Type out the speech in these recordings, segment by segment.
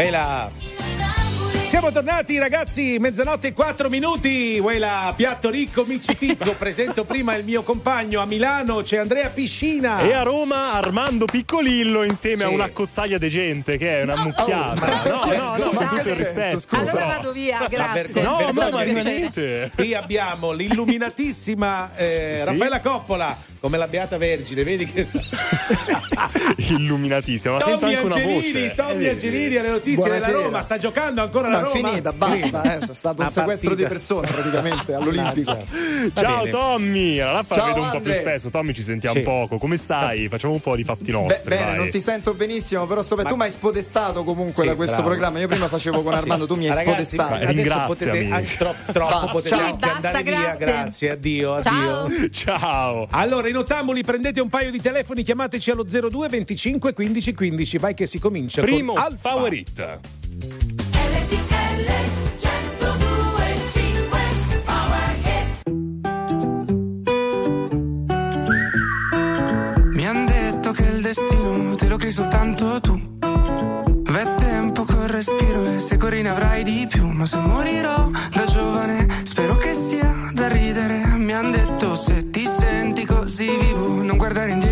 Quella. Siamo tornati ragazzi, mezzanotte e 4 minuti. Quella piatto ricco, micifico. Presento prima il mio compagno a Milano, c'è Andrea Piscina. E a Roma Armando Piccolillo insieme sì. a una cozzaia de gente che è una mucchiata. Oh, no, no, no, ma tutto il rispetto. Scusa. Allora vado via, grazie. No, no, ma niente. Qui abbiamo l'illuminatissima eh, sì? Raffaella Coppola come la Beata Vergine, vedi che. Illuminatissima, ma sento anche Angelini, una voce. Tommy Angelini alle notizie Buonasera. della Roma, sta giocando ancora la Roma. È finita, basta, eh. è stato un sequestro di persone praticamente all'Olimpico. Ciao Tommy, allora la vedo un po' più spesso. Tommy ci sentiamo sì. poco. Come stai? Facciamo un po' di fatti nostri. Be- bene, vai. non ti sento benissimo, però so, ma... tu mi hai spodestato comunque sì, da questo bravo. programma. Io prima facevo con Armando, tu mi hai Ragazzi, spodestato. Ringraziami. Potete, troppo, troppo potete anche andare via. Grazie, addio, addio. Ciao. Allora, in ottamboli prendete prendete un paio di telefoni, chiamateci allo 02 25 15 15. Vai che si comincia. Primo con Alfa. Power It. Destino te lo crei soltanto tu. V'è tempo col respiro e se corri ne avrai di più. Ma se morirò da giovane, spero che sia da ridere. Mi han detto se ti senti così vivo, non guardare indietro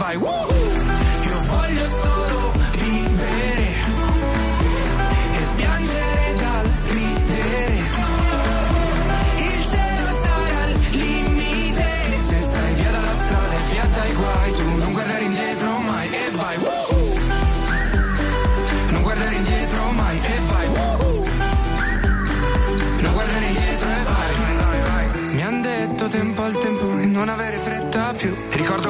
vai. Woohoo! Io voglio solo vivere e piangere dal ridere. Il cielo sarà il limite, se stai via dalla strada e via dai guai, tu non guardare indietro mai e vai. Woohoo! Non guardare indietro mai e vai. Woohoo! Non guardare indietro e vai. Mi han detto tempo al tempo e non avere fretta più. Ricordo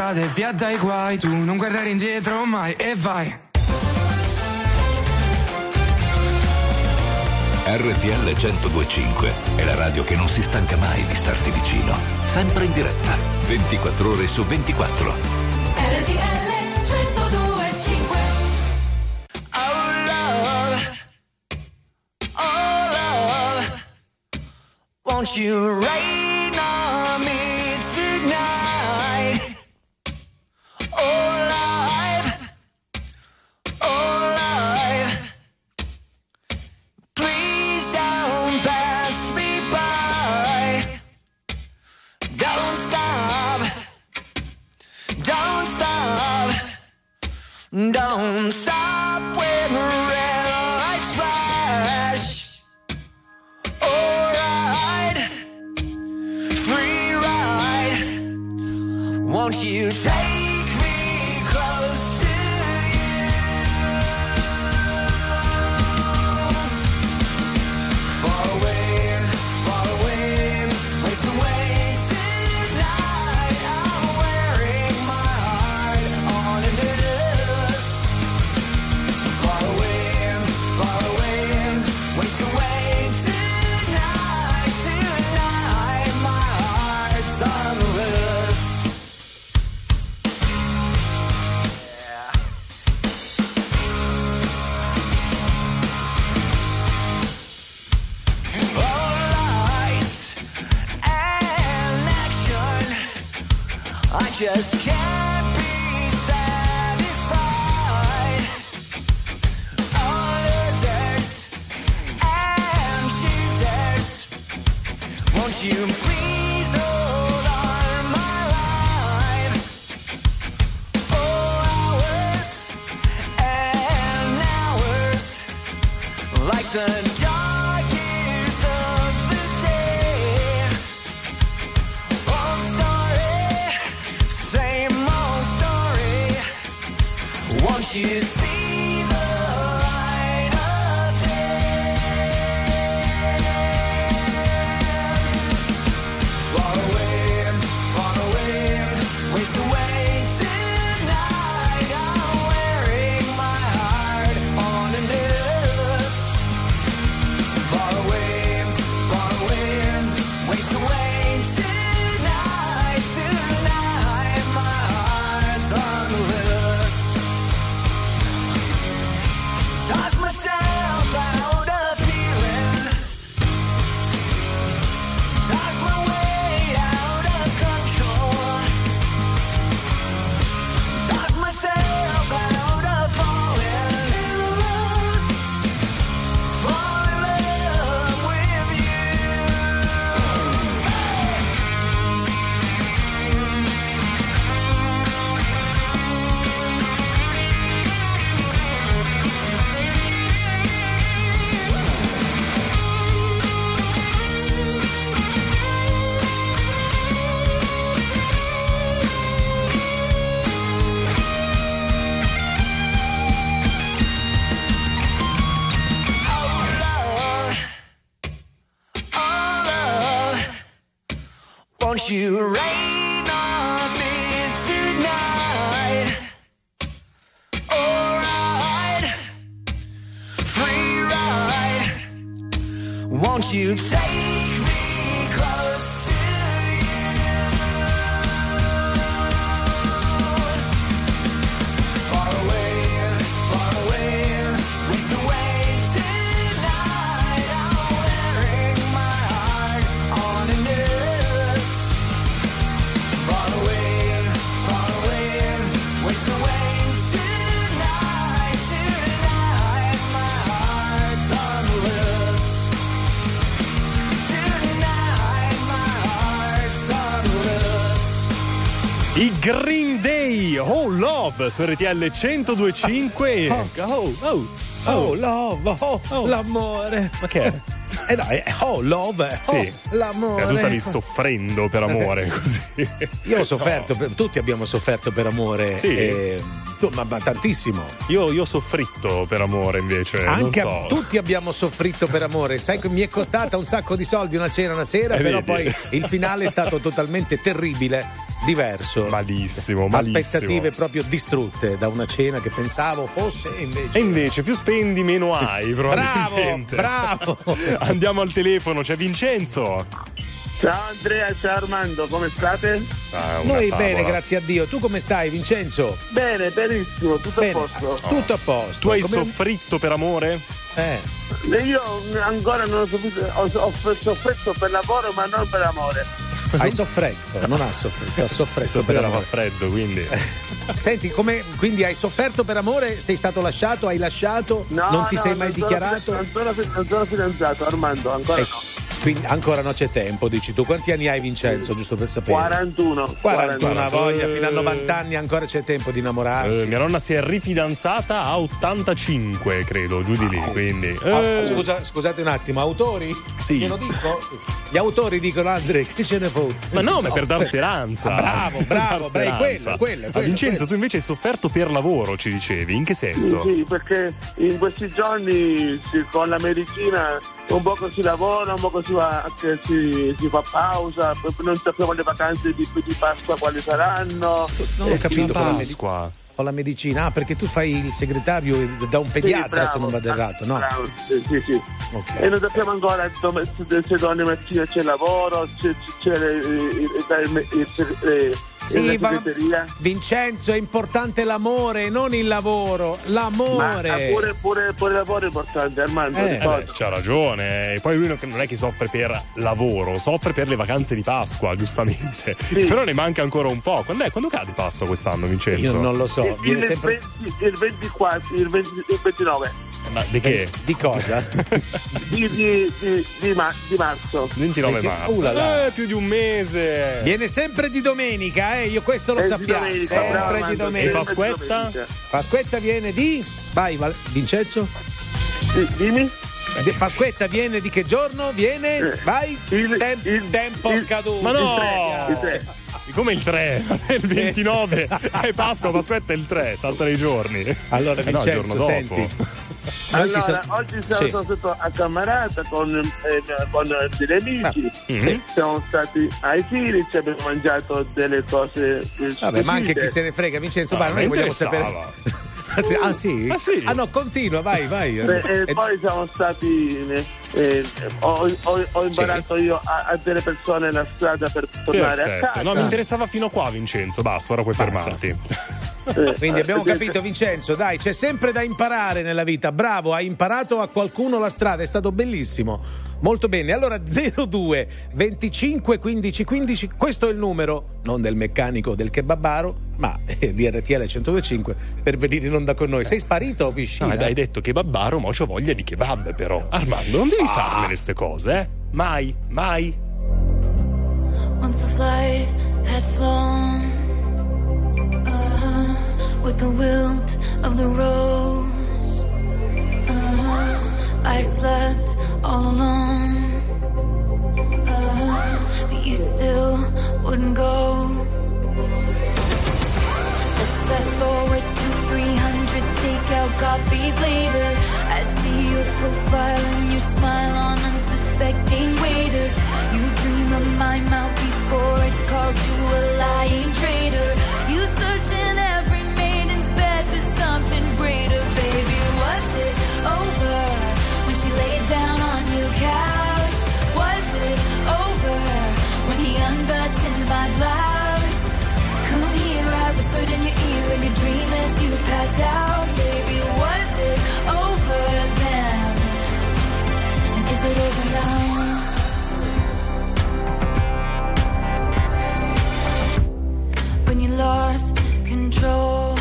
via dalla strada e via dai guai, tu non guardare indietro mai e vai. RTL 1025 è la radio che non si stanca mai di starti vicino. Sempre in diretta, 24 ore su 24. RTL 1025 Oh love, oh love, won't you rain su RTL 1025. Oh, oh, Oh, love, oh, l'amore. Ma che è? Eh no, è oh, love, oh, Sì. l'amore. Eh, tu stavi soffrendo per amore, così. Io ho sofferto, per- tutti abbiamo sofferto per amore. Sì. eh, tu- ma, ma tantissimo. Io, io ho soffritto per amore invece. Anche so. tutti abbiamo soffritto per amore. Sai che mi è costata un sacco di soldi una cena una sera, Eh, però vedi? poi il finale è stato totalmente terribile, diverso. Malissimo, malissimo. Aspettative proprio distrutte da una cena che pensavo fosse e invece. E invece più spendi meno hai, Bravo, probabilmente. bravo. Andiamo al telefono, c'è Vincenzo. Ciao Andrea, ciao Armando, come state? Ah, Noi tavola. bene, grazie a Dio. Tu come stai, Vincenzo? Bene, benissimo, tutto Bene, a posto. tutto a posto. Tu hai Come- soffritto per amore? Eh. Io ancora non ho saputo, ho, ho soffretto per lavoro ma non per amore. Hai soffretto, non ha soffretto, ha soffretto per Stasera fa freddo, quindi. Senti, come, quindi hai sofferto per amore? Sei stato lasciato? Hai lasciato? No, non ti no, sei mai non dichiarato? non, sono, non sono fidanzato, Armando, ancora Eh, no. quindi ancora non c'è tempo, dici tu. Quanti anni hai, Vincenzo? Giusto per sapere. 41. 41 40. voglia, fino a Eh. 90 anni ancora c'è tempo di innamorarsi. Eh, mia nonna si è rifidanzata a 85, credo, giù di lì. Quindi. Ah, Eh, scusa- scusate un attimo, autori? Sì. Glielo dico? Gli autori dicono Andre, che ce ne fotte? Ma no, ma per dar speranza. Ah, bravo, bravo, dar bravo, speranza. quello, quello, quello, Vincenzo, quello. tu invece hai sofferto per lavoro, ci dicevi. In che Sì, senso? sì, perché in questi giorni con la medicina un po' si lavora, un po' si, va, si, si fa pausa, non sappiamo le vacanze di, di Pasqua quali saranno. Non ho Eh, capito con la, medi- Pasqua. Con la medicina. Ah, perché tu fai il segretario da un sì, pediatra, bravo, se non vado errato, no? bravo, sì, sì, sì. Ok. E non sappiamo ancora se domani mattina c'è lavoro, se c'è, c'è le- il- il- il- il- Sì, va... Vincenzo, è importante l'amore, non il lavoro. L'amore. Ma pure, pure, pure il lavoro è importante, Armando. Eh, eh, c'ha ragione. Poi lui non è che soffre per lavoro, soffre per le vacanze di Pasqua, giustamente. Sì. Però ne manca ancora un po'. Quando, è? Quando cade Pasqua quest'anno, Vincenzo? Io non lo so. Il, il, sempre... 20, il 24, il, 20, il 29. Ma di che? Di cosa? di, di, di, di, ma, di marzo. 29 marzo. Uh, eh, più di un mese. Viene sempre di domenica, eh? Io questo lo sappiamo. Domenica, sempre bravo, di domenica. E Pasquetta? Pasquetta viene di. Vai, Vincenzo. Sì, dimmi. Pasquetta viene di che giorno? Viene? Eh, Vai. Il, Tem- il tempo il, scaduto. Ma no! Il 3. Come il 3? il 29 è Pasqua, Pasquetta è il 3, salta dei giorni. Allora, Vincenzo, eh no, senti. Allora, sa- oggi siamo sì. stati a Camarata con, eh, con degli amici, ah, mm-hmm. siamo stati ai fili, ci abbiamo mangiato delle cose. Vabbè, ma anche chi se ne frega, Vincenzo, ah, noi vogliamo sapere. ah sì? ah sì? Ah no, continua, vai, vai. Beh, e poi siamo stati. Eh, eh, ho, ho, ho, imparato sì. io a, a, delle persone la strada per tornare Perfetto. a casa. No, mi interessava fino a qua, Vincenzo. Basta, ora puoi Basta. fermarti. Quindi abbiamo capito, Vincenzo, dai, c'è sempre da imparare nella vita. Bravo, hai imparato a qualcuno la strada, è stato bellissimo. Molto bene. Allora 02 25 15 15, questo è il numero non del meccanico del kebabaro, ma eh, di RTL 1025 per venire in onda con noi. Sei sparito, Piscina? No, hai detto kebabaro, ma ho voglia di kebab però. Armando, non devi ah. farmene queste cose, eh? Mai, mai. Once the flight had flown with the wilt of the rose. I slept all alone, uh, but you still wouldn't go. Let's fast forward to 300 takeout coffees later. I see your profile and your smile on unsuspecting waiters. You dream of my mouth before it called you a lying traitor. Baby. Was it over then? Is it over now? When you lost control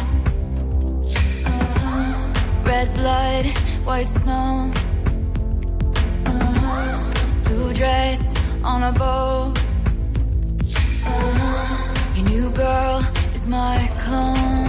Red blood, white snow. Uh-huh. Blue dress on a bow. Uh-huh. Your new girl is my clone.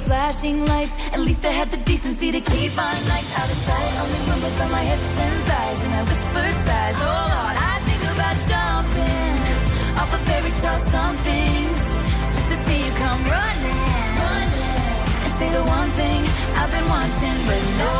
were flashing lights. At least I had the decency to keep my nights out of sight. Only rumors on my hips and thighs, and I whispered sighs. Oh Lord, I think about jumping off a fairy tale somethings just to see you come running, running, and say the one thing I've been wanting, but no.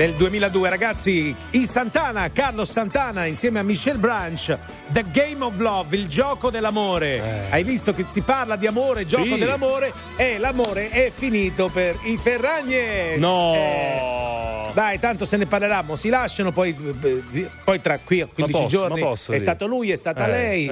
Nel 2002, ragazzi, i Santana, Carlos Santana insieme a Michelle Branch, The Game of Love, il gioco dell'amore. Hai visto che si parla di amore, gioco Sì. dell'amore e l'amore è finito per i Ferragnez. No. Eh, dai, tanto se ne parlerà, mo si lasciano, poi, eh, poi tra qui a 15 posso, giorni è dire? stato lui, è stata Eh, lei.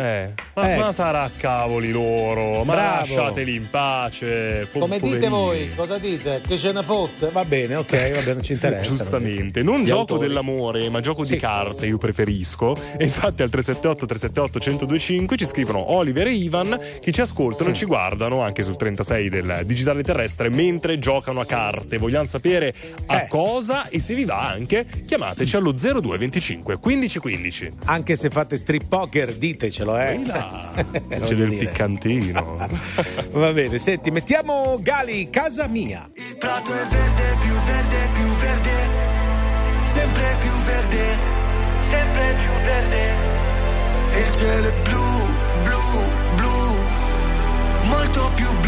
Ma, Ecco. ma sarà cavoli loro, ma Bravo. lasciateli in pace. po- Come dite poverini. voi? Cosa dite? Che ce ne fotte? Va bene, ok, va bene, non ci interessa. Giustamente, non Gli gioco autori. dell'amore, ma gioco Sì. di carte, io preferisco. E infatti al 378 378 1025 ci scrivono Oliver e Ivan che ci ascoltano e ci guardano anche sul 36 del digitale terrestre mentre giocano a carte. Vogliamo sapere a Eh. cosa e se vi va anche chiamateci allo 0225 1515. Anche se fate strip poker, ditecelo, eh. Ehi C'è del dire. piccantino. Va bene, senti, mettiamo Gali, casa mia. Il prato è verde, più verde, più verde, sempre più verde, sempre più verde. E il cielo è blu, blu, blu, molto più blu.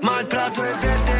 Ma il prato è verde,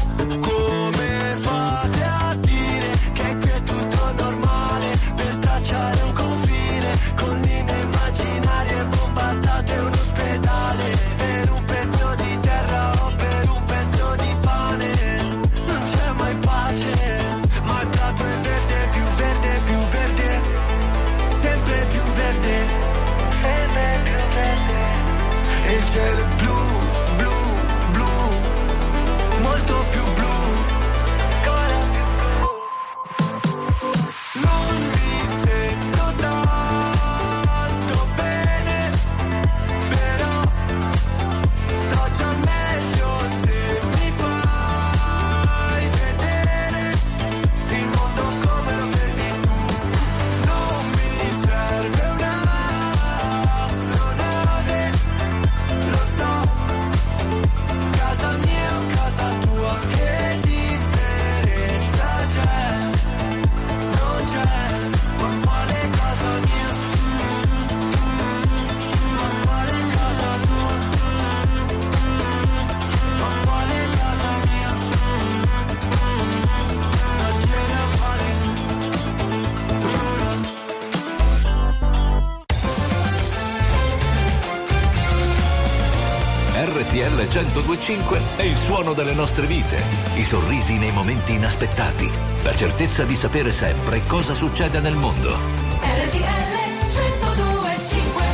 1025 è il suono delle nostre vite, i sorrisi nei momenti inaspettati, la certezza di sapere sempre cosa succede nel mondo. RTL 1025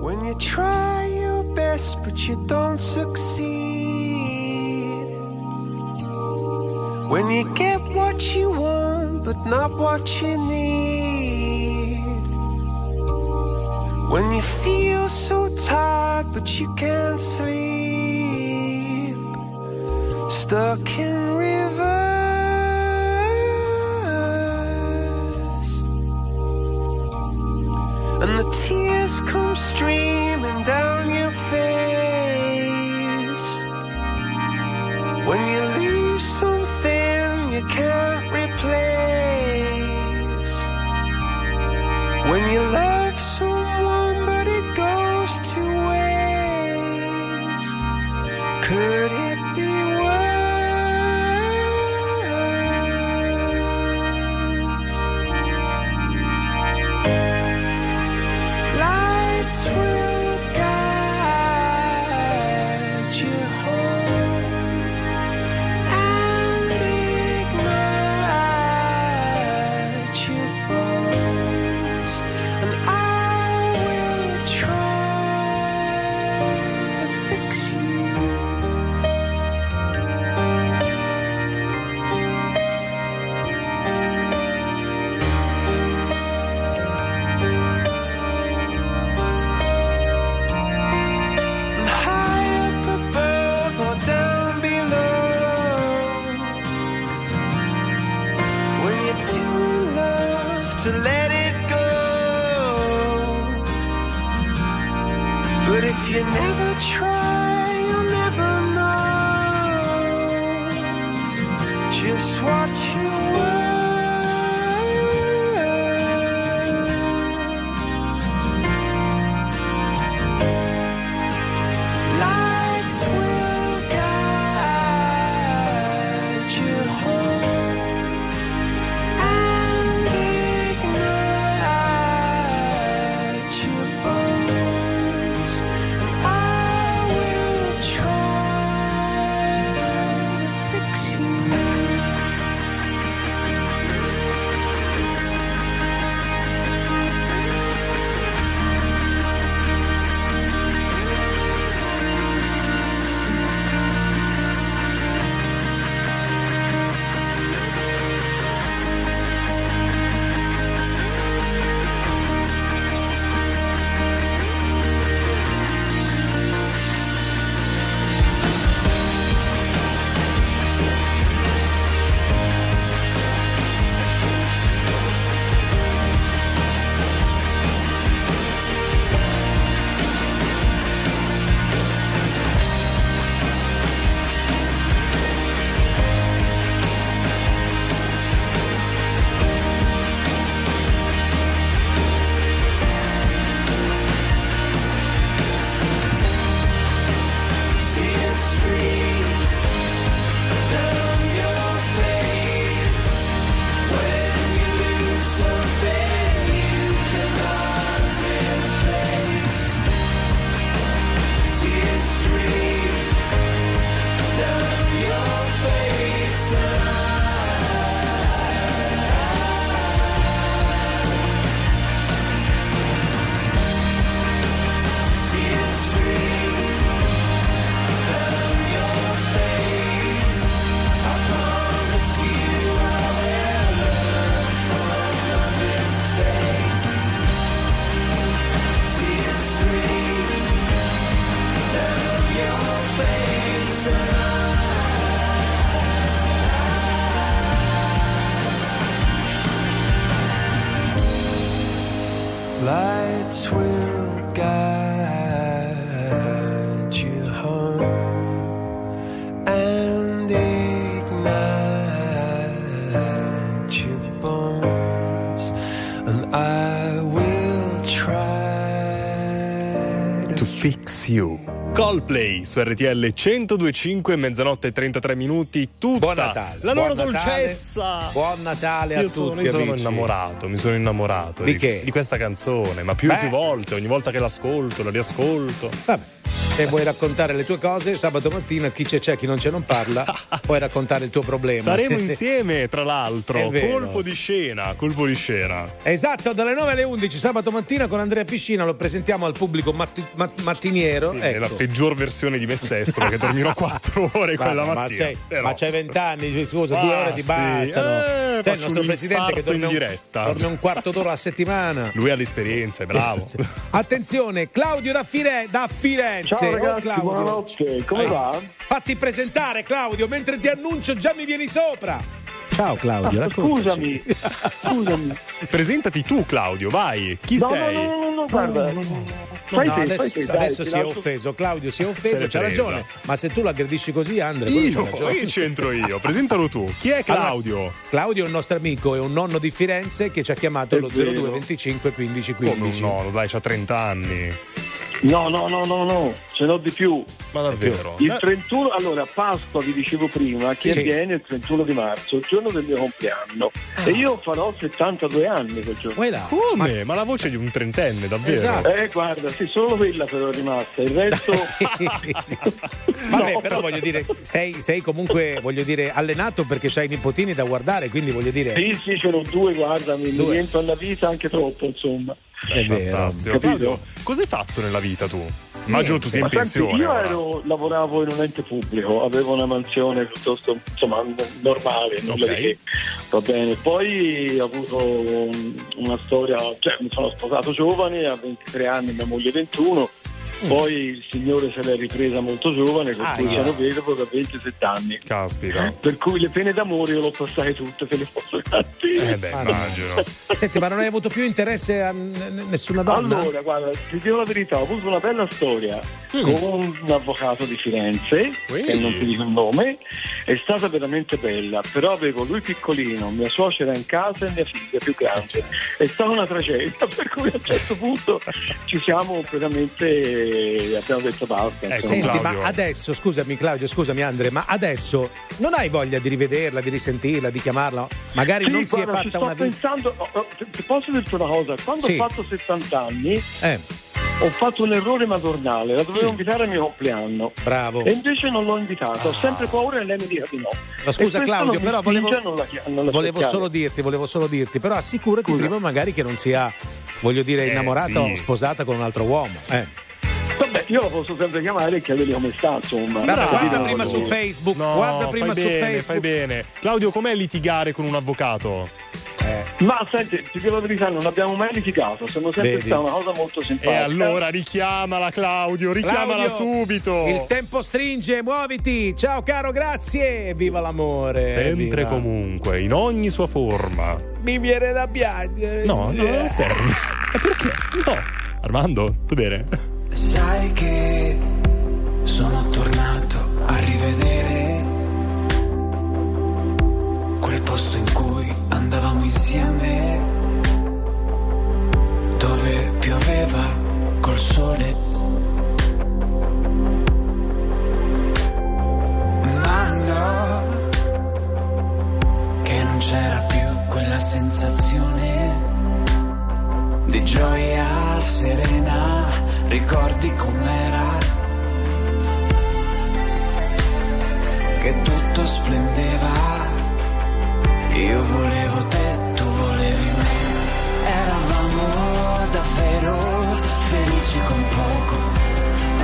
When you try your best but you don't succeed. When you get what you want but not what you need. When you feel so tired but you can't sleep. Stuck in reverse. And the tears come streaming down your face. When you lose something you can't replace. When you love someone but it goes to waste. Could it Coldplay su RTL 1025, mezzanotte e 33 minuti. Tutta Buon Natale. la loro Buon Natale. dolcezza. Buon Natale a Io sono, tutti. mi sono amici. innamorato, mi sono innamorato Di che? di questa canzone, ma più Beh. e più volte, ogni volta che l'ascolto, la riascolto. Vabbè. Se vuoi raccontare le tue cose, sabato mattina chi c'è c'è, chi non ce non parla, puoi raccontare il tuo problema. Saremo insieme, tra l'altro. Colpo di scena, colpo di scena. Esatto, dalle 9 alle 11 sabato mattina con Andrea Piscina lo presentiamo al pubblico matti- mat- mattiniero. Sì, ecco. È la peggior versione di me stesso perché dormirò 4 ore Vabbè, quella ma, mattina. sei- Però- ma c'hai vent'anni, scusa, Ah, due ore ti sì. bastano. Eh, C'è il nostro un presidente che dorme in un, diretta. dorme un quarto d'ora a settimana. Lui ha l'esperienza, è bravo. Attenzione, Claudio da, Fire- da Firenze. Ciao Oh, ragazzi, Claudio. buonanotte, come Eh, va? Fatti presentare, Claudio, mentre ti annuncio già mi vieni sopra. Ciao Claudio, Ah, raccontaci. scusami, scusami. Presentati tu, Claudio, vai. Chi no, sei? No, no, no, no, guarda. Fai No, te, adesso, te, dai, adesso ti si è offeso, Claudio si è offeso, c'ha ragione. Ma se tu l'aggredisci così, Andre, Io, che c'entro io? Presentalo tu. Chi è Claudio? Allora, Claudio è un nostro amico, è un nonno di Firenze che ci ha chiamato allo vero. 02 25 15 Come un 15. nonno, dai, c'ha 30 anni. No, no, no, no, no, ce n'ho di più. Ma davvero? Il Eh, 31, allora Pasqua vi dicevo prima che Sì. avviene il 31 di marzo, il giorno del mio compleanno. E io farò 72 anni quel giorno. Là. Come? Ma... la voce di un trentenne, davvero? Esatto. Eh, guarda, sì, solo quella però è rimasta, il resto. Vabbè, No. però voglio dire, sei, sei comunque voglio dire, allenato perché c'hai i nipotini da guardare, quindi voglio dire. Sì, sì, ce n'ho due, guarda, mi, mi Due. riempio alla vita anche troppo, insomma. È vero. Fantastico. Capito? Cosa hai fatto nella vita tu? Immagino tu sia in pensione. io ero, lavoravo in un ente pubblico, avevo una mansione piuttosto insomma, normale, nulla Ok. di che. Va bene. Poi ho avuto una storia, cioè mi sono sposato giovane, a 23 anni, mia moglie 21, Mm. Poi il signore se l'è ripresa molto giovane, per Ah, cui yeah. sono vedovo da 27 anni. Caspita. Per cui le pene d'amore io le ho passate tutte, se le posso garantire. Eh beh, immagino. Senti, ma non hai avuto più interesse a n- n- nessuna donna? Allora, guarda, ti dico la verità, ho avuto una bella storia Mm. con un avvocato di Firenze, Ui. che non ti dico il nome, è stata veramente bella, però avevo lui piccolino, mia suocera in casa e mia figlia più grande. È stata una tragedia, per cui a un certo punto ci siamo veramente, abbiamo detto basta. insomma. Senti, ma adesso, scusami Claudio, scusami Andre, ma adesso non hai voglia di rivederla, di risentirla, di chiamarla? Magari Sì, non si è guarda, fatta sto una vita. pensando, oh, oh, ti- posso dirti una cosa, quando Sì. ho fatto 70 anni Eh, ho fatto un errore madornale, la dovevo invitare al mio compleanno. bravo. E invece non l'ho invitata, ho sempre paura e lei mi dica di no. Ma scusa Claudio, però volevo, non la non la volevo solo dirti, volevo solo dirti, però assicurati prima magari che non sia, voglio dire, Eh, innamorata sì. o sposata con un altro uomo. Eh. Io la posso sempre chiamare e chiedergli come sta, insomma. Guarda Capito? prima su Facebook, No, guarda prima fai su bene, Facebook. Fai bene. Claudio, com'è litigare con un avvocato? Ma senti, ti la verità, non abbiamo mai litigato, siamo sempre Vedi. stata una cosa molto E simpatica. allora richiamala, Claudio, richiamala Claudio, subito. Il tempo stringe, muoviti. Ciao caro, grazie. Viva l'amore. Sempre viva. e comunque, in ogni sua forma. Mi viene da piangere. No, no, non serve. Ma perché? No. Armando, tutto bene? Sai che sono tornato a rivedere quel posto in cui andavamo insieme, dove pioveva col sole. Ma no, che non c'era più quella sensazione di gioia serena, ricordi com'era? Che tutto splendeva, io volevo te, tu volevi me, eravamo davvero felici con poco,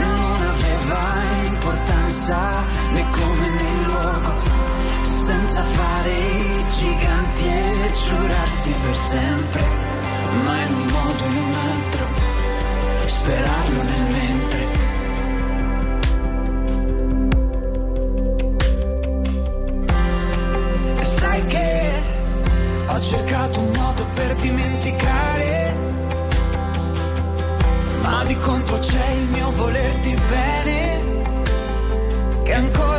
non aveva importanza né come né luogo, senza fare i giganti e giurarsi per sempre. Ma in un modo o in un altro, sperarlo nel mentre. Sai che ho cercato un modo per dimenticare, ma di contro c'è il mio volerti bene, che ancora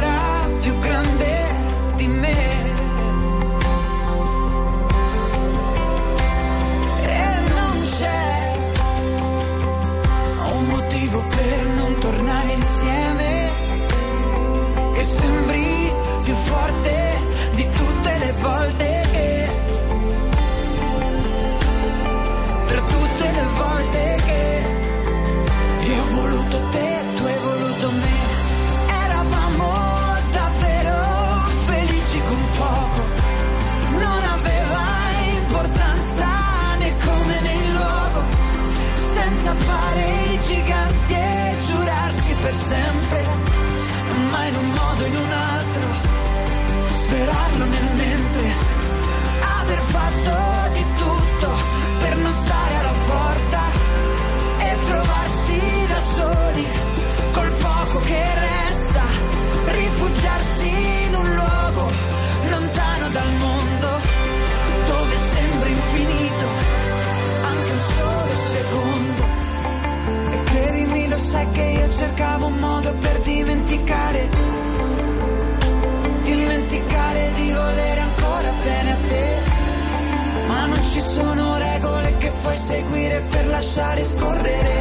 per sempre, ma in un modo o in un altro, sperarlo nel mentre, aver fatto sai che io cercavo un modo per dimenticare, dimenticare di volere ancora bene a te. Ma non ci sono regole che puoi seguire per lasciare scorrere.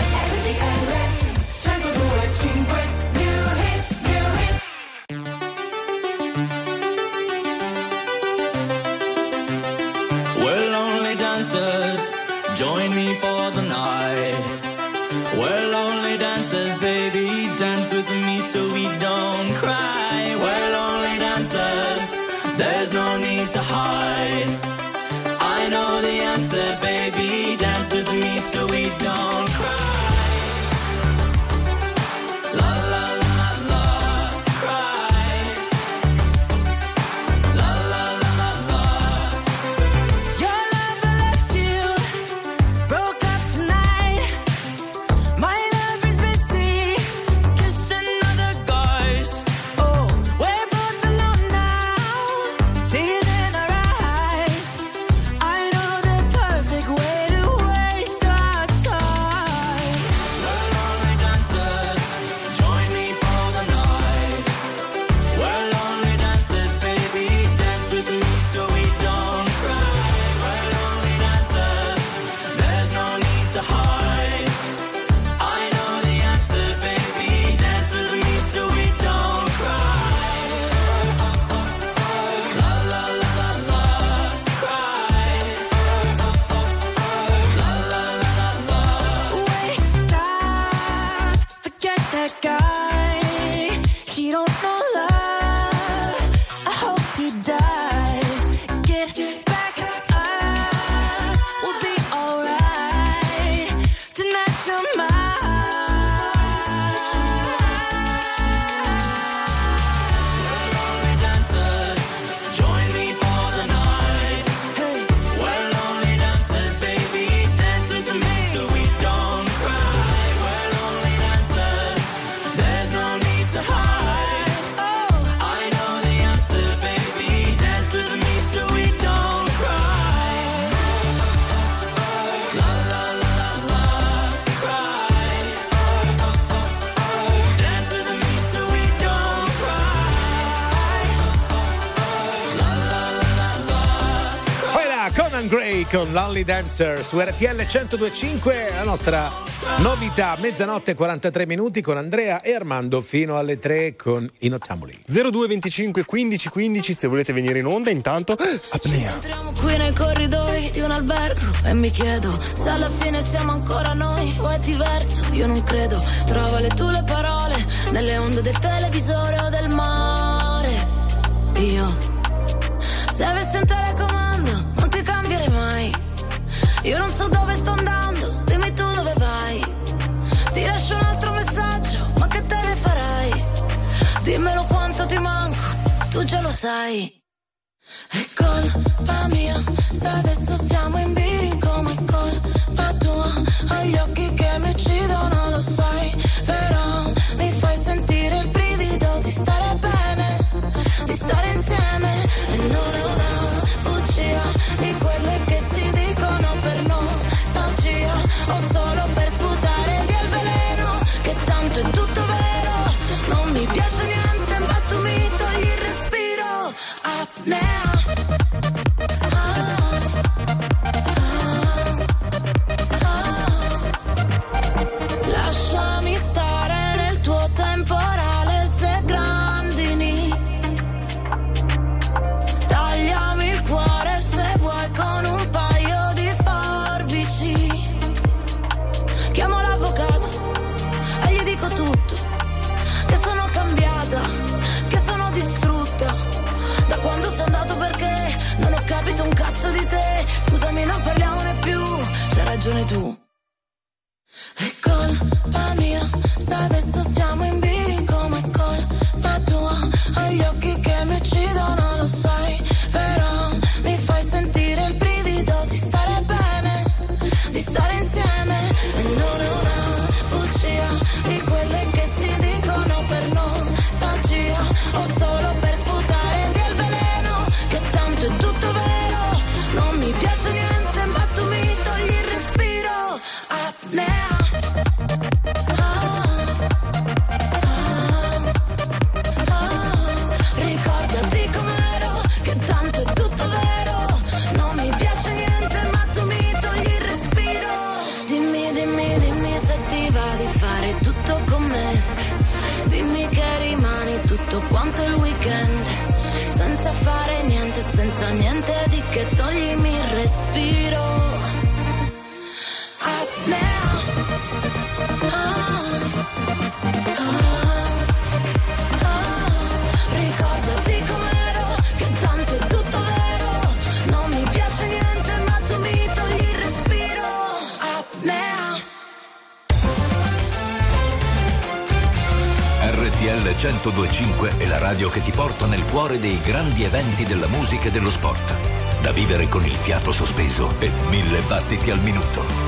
Station Lonely Dancer su RTL 1025, la nostra novità, mezzanotte 43 minuti con Andrea e Armando fino alle 3 con i Nottamoli. 0225 1515 se volete venire in onda, intanto apnea. Entriamo qui nei corridoi di un albergo e mi chiedo se alla fine siamo ancora noi o è diverso, io non credo. Trova le tue parole nelle onde del televisore o del mare tu già lo sai. È colpa mia se adesso siamo in bilico, ma è colpa tua, agli occhi che eventi della musica e dello sport. Da vivere con il fiato sospeso e mille battiti al minuto.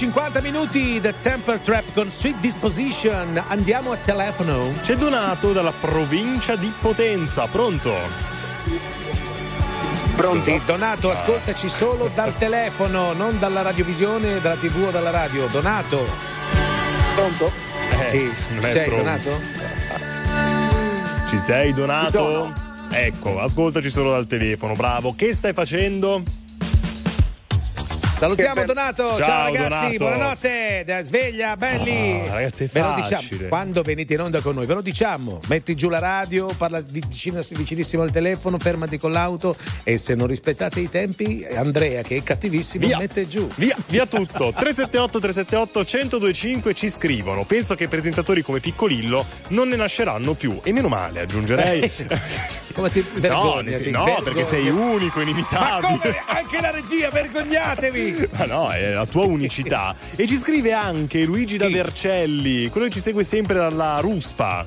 50 minuti The Temper Trap con Sweet Disposition. Andiamo a telefono. C'è Donato dalla provincia di Potenza, pronto? Pronto? Sì, Donato, ascoltaci solo dal telefono, non dalla radiovisione, dalla tv o dalla radio. Donato. Pronto? Eh, sì, non ci è sei pronto. Donato? Ci sei, Donato? Ecco, ascoltaci solo dal telefono, bravo. Che stai facendo? Salutiamo. Donato, ciao, Ciao, ragazzi, Donato. buonanotte, sveglia, belli. Ah, ragazzi, Ve lo diciamo, quando venite in onda con noi, ve lo diciamo, metti giù la radio, parla vicino, vicinissimo al telefono, fermati con l'auto e se non rispettate i tempi, Andrea che è cattivissimo Via. mette giù. Via, via tutto. 378 378 1025 ci scrivono. Penso che presentatori come Piccolillo non ne nasceranno più. E meno male, aggiungerei. Come ti no, vergogni, no, vergogni. perché sei unico, Ma inimitabile. come? Anche la regia, vergognatevi! Ma no, è la sua unicità. e ci scrive anche Luigi da Vercelli, quello che ci segue sempre dalla Ruspa.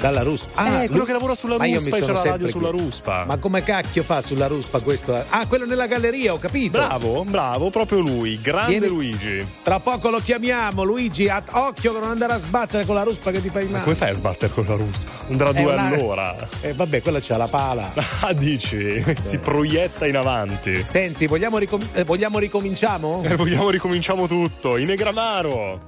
Dalla Ruspa. eh, quello lui- che lavora sulla Ma Ruspa e c'è la radio sempre sulla qui. Ruspa. Ma come cacchio fa sulla Ruspa questo? Ah, quello nella galleria, ho capito. Bravo, bravo, proprio lui, grande Vieni- Luigi. Tra poco lo chiamiamo, Luigi. a- occhio che non andare a sbattere con la Ruspa che ti fai male. Come fai a sbattere con la Ruspa? Andrà due una- all'ora. Eh, vabbè, quella c'ha la pala. Ah, dici? Si proietta in avanti. Senti, vogliamo, ricom- eh, vogliamo ricominciamo? E vogliamo ricominciamo tutto. In Negramaro.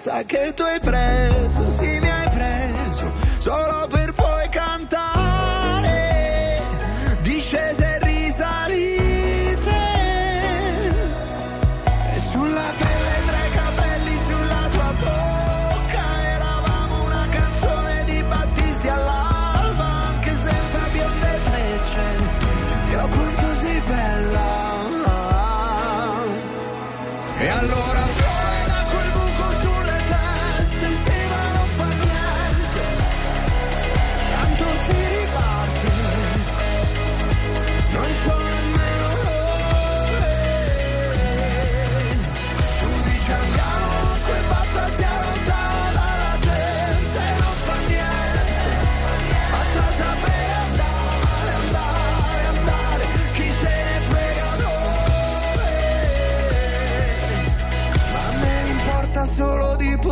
rincorsa che tu hai preso, sì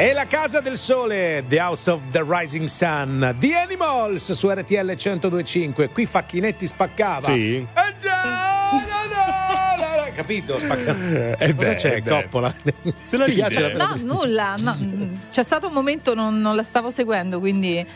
E la casa del sole, The House of the Rising Sun, The Animals su RTL 1025. Qui Facchinetti spaccava. Sì. E Capito? Eh Cosa beh, c'è, eh beh. Coppola? Se la piace la- No, nulla. no, mm, C'è stato un momento non, non la stavo seguendo, quindi eh,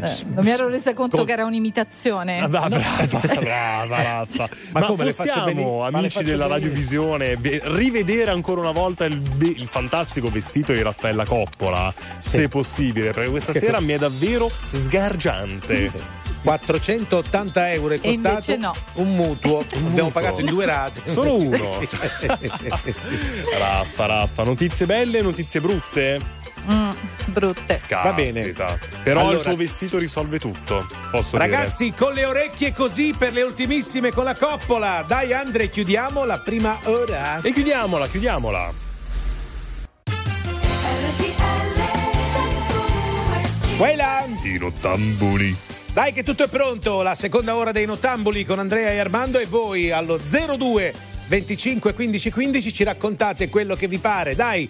non mi ero resa conto com- che era un'imitazione. Ah, brava, brava, Razza. Ma Ma, come, le faccio le amici della venire? radiovisione, ve- rivedere ancora una volta il, be- il fantastico vestito di Raffaella Coppola, se possibile, perché questa Che- sera mi è davvero sgargiante. 480 euro è costato no. un mutuo. Un Abbiamo mutuo. pagato in due rate. Solo uno. raffa, raffa. Notizie belle, notizie brutte? Mm, brutte. Caspita. Va bene. Però allora, il tuo vestito risolve tutto. Posso ragazzi, dire. con le orecchie così per le ultimissime con la coppola. Dai, Andre, chiudiamo la prima ora. E chiudiamola, chiudiamola. Quella! I Rottambuli. Dai che tutto è pronto, la seconda ora dei nottambuli con Andrea e Armando e voi allo 02 25 15 15 ci raccontate quello che vi pare. Dai,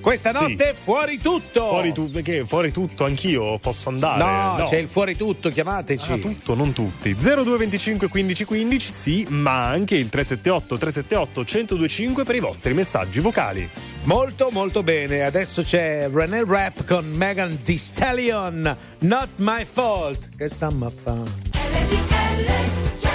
questa notte fuori tutto. Fuori, tu- perché fuori tutto, anch'io posso andare. No, c'è il fuori tutto, chiamateci. Ah, tutto, non tutti. 0225 15 15, sì, ma anche il 378 378 1025 per i vostri messaggi vocali. Molto molto bene, adesso c'è René Rap con Megan Thee Stallion, Not My Fault. Che sta a fa? It's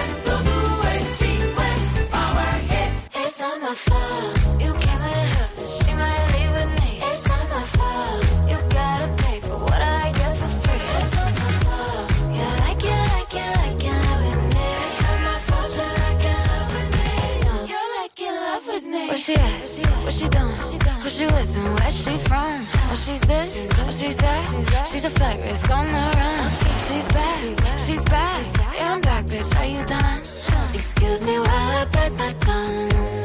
Excuse me while I bite my tongue.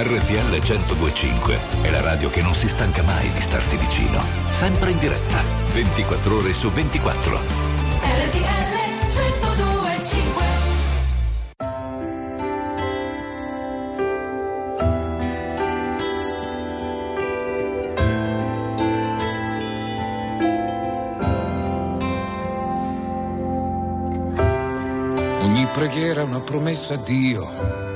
RTL 1025 è la radio che non si stanca mai di starti vicino. Sempre in diretta, 24 ore su 24. RTL 1025 Ogni preghiera è una promessa a Dio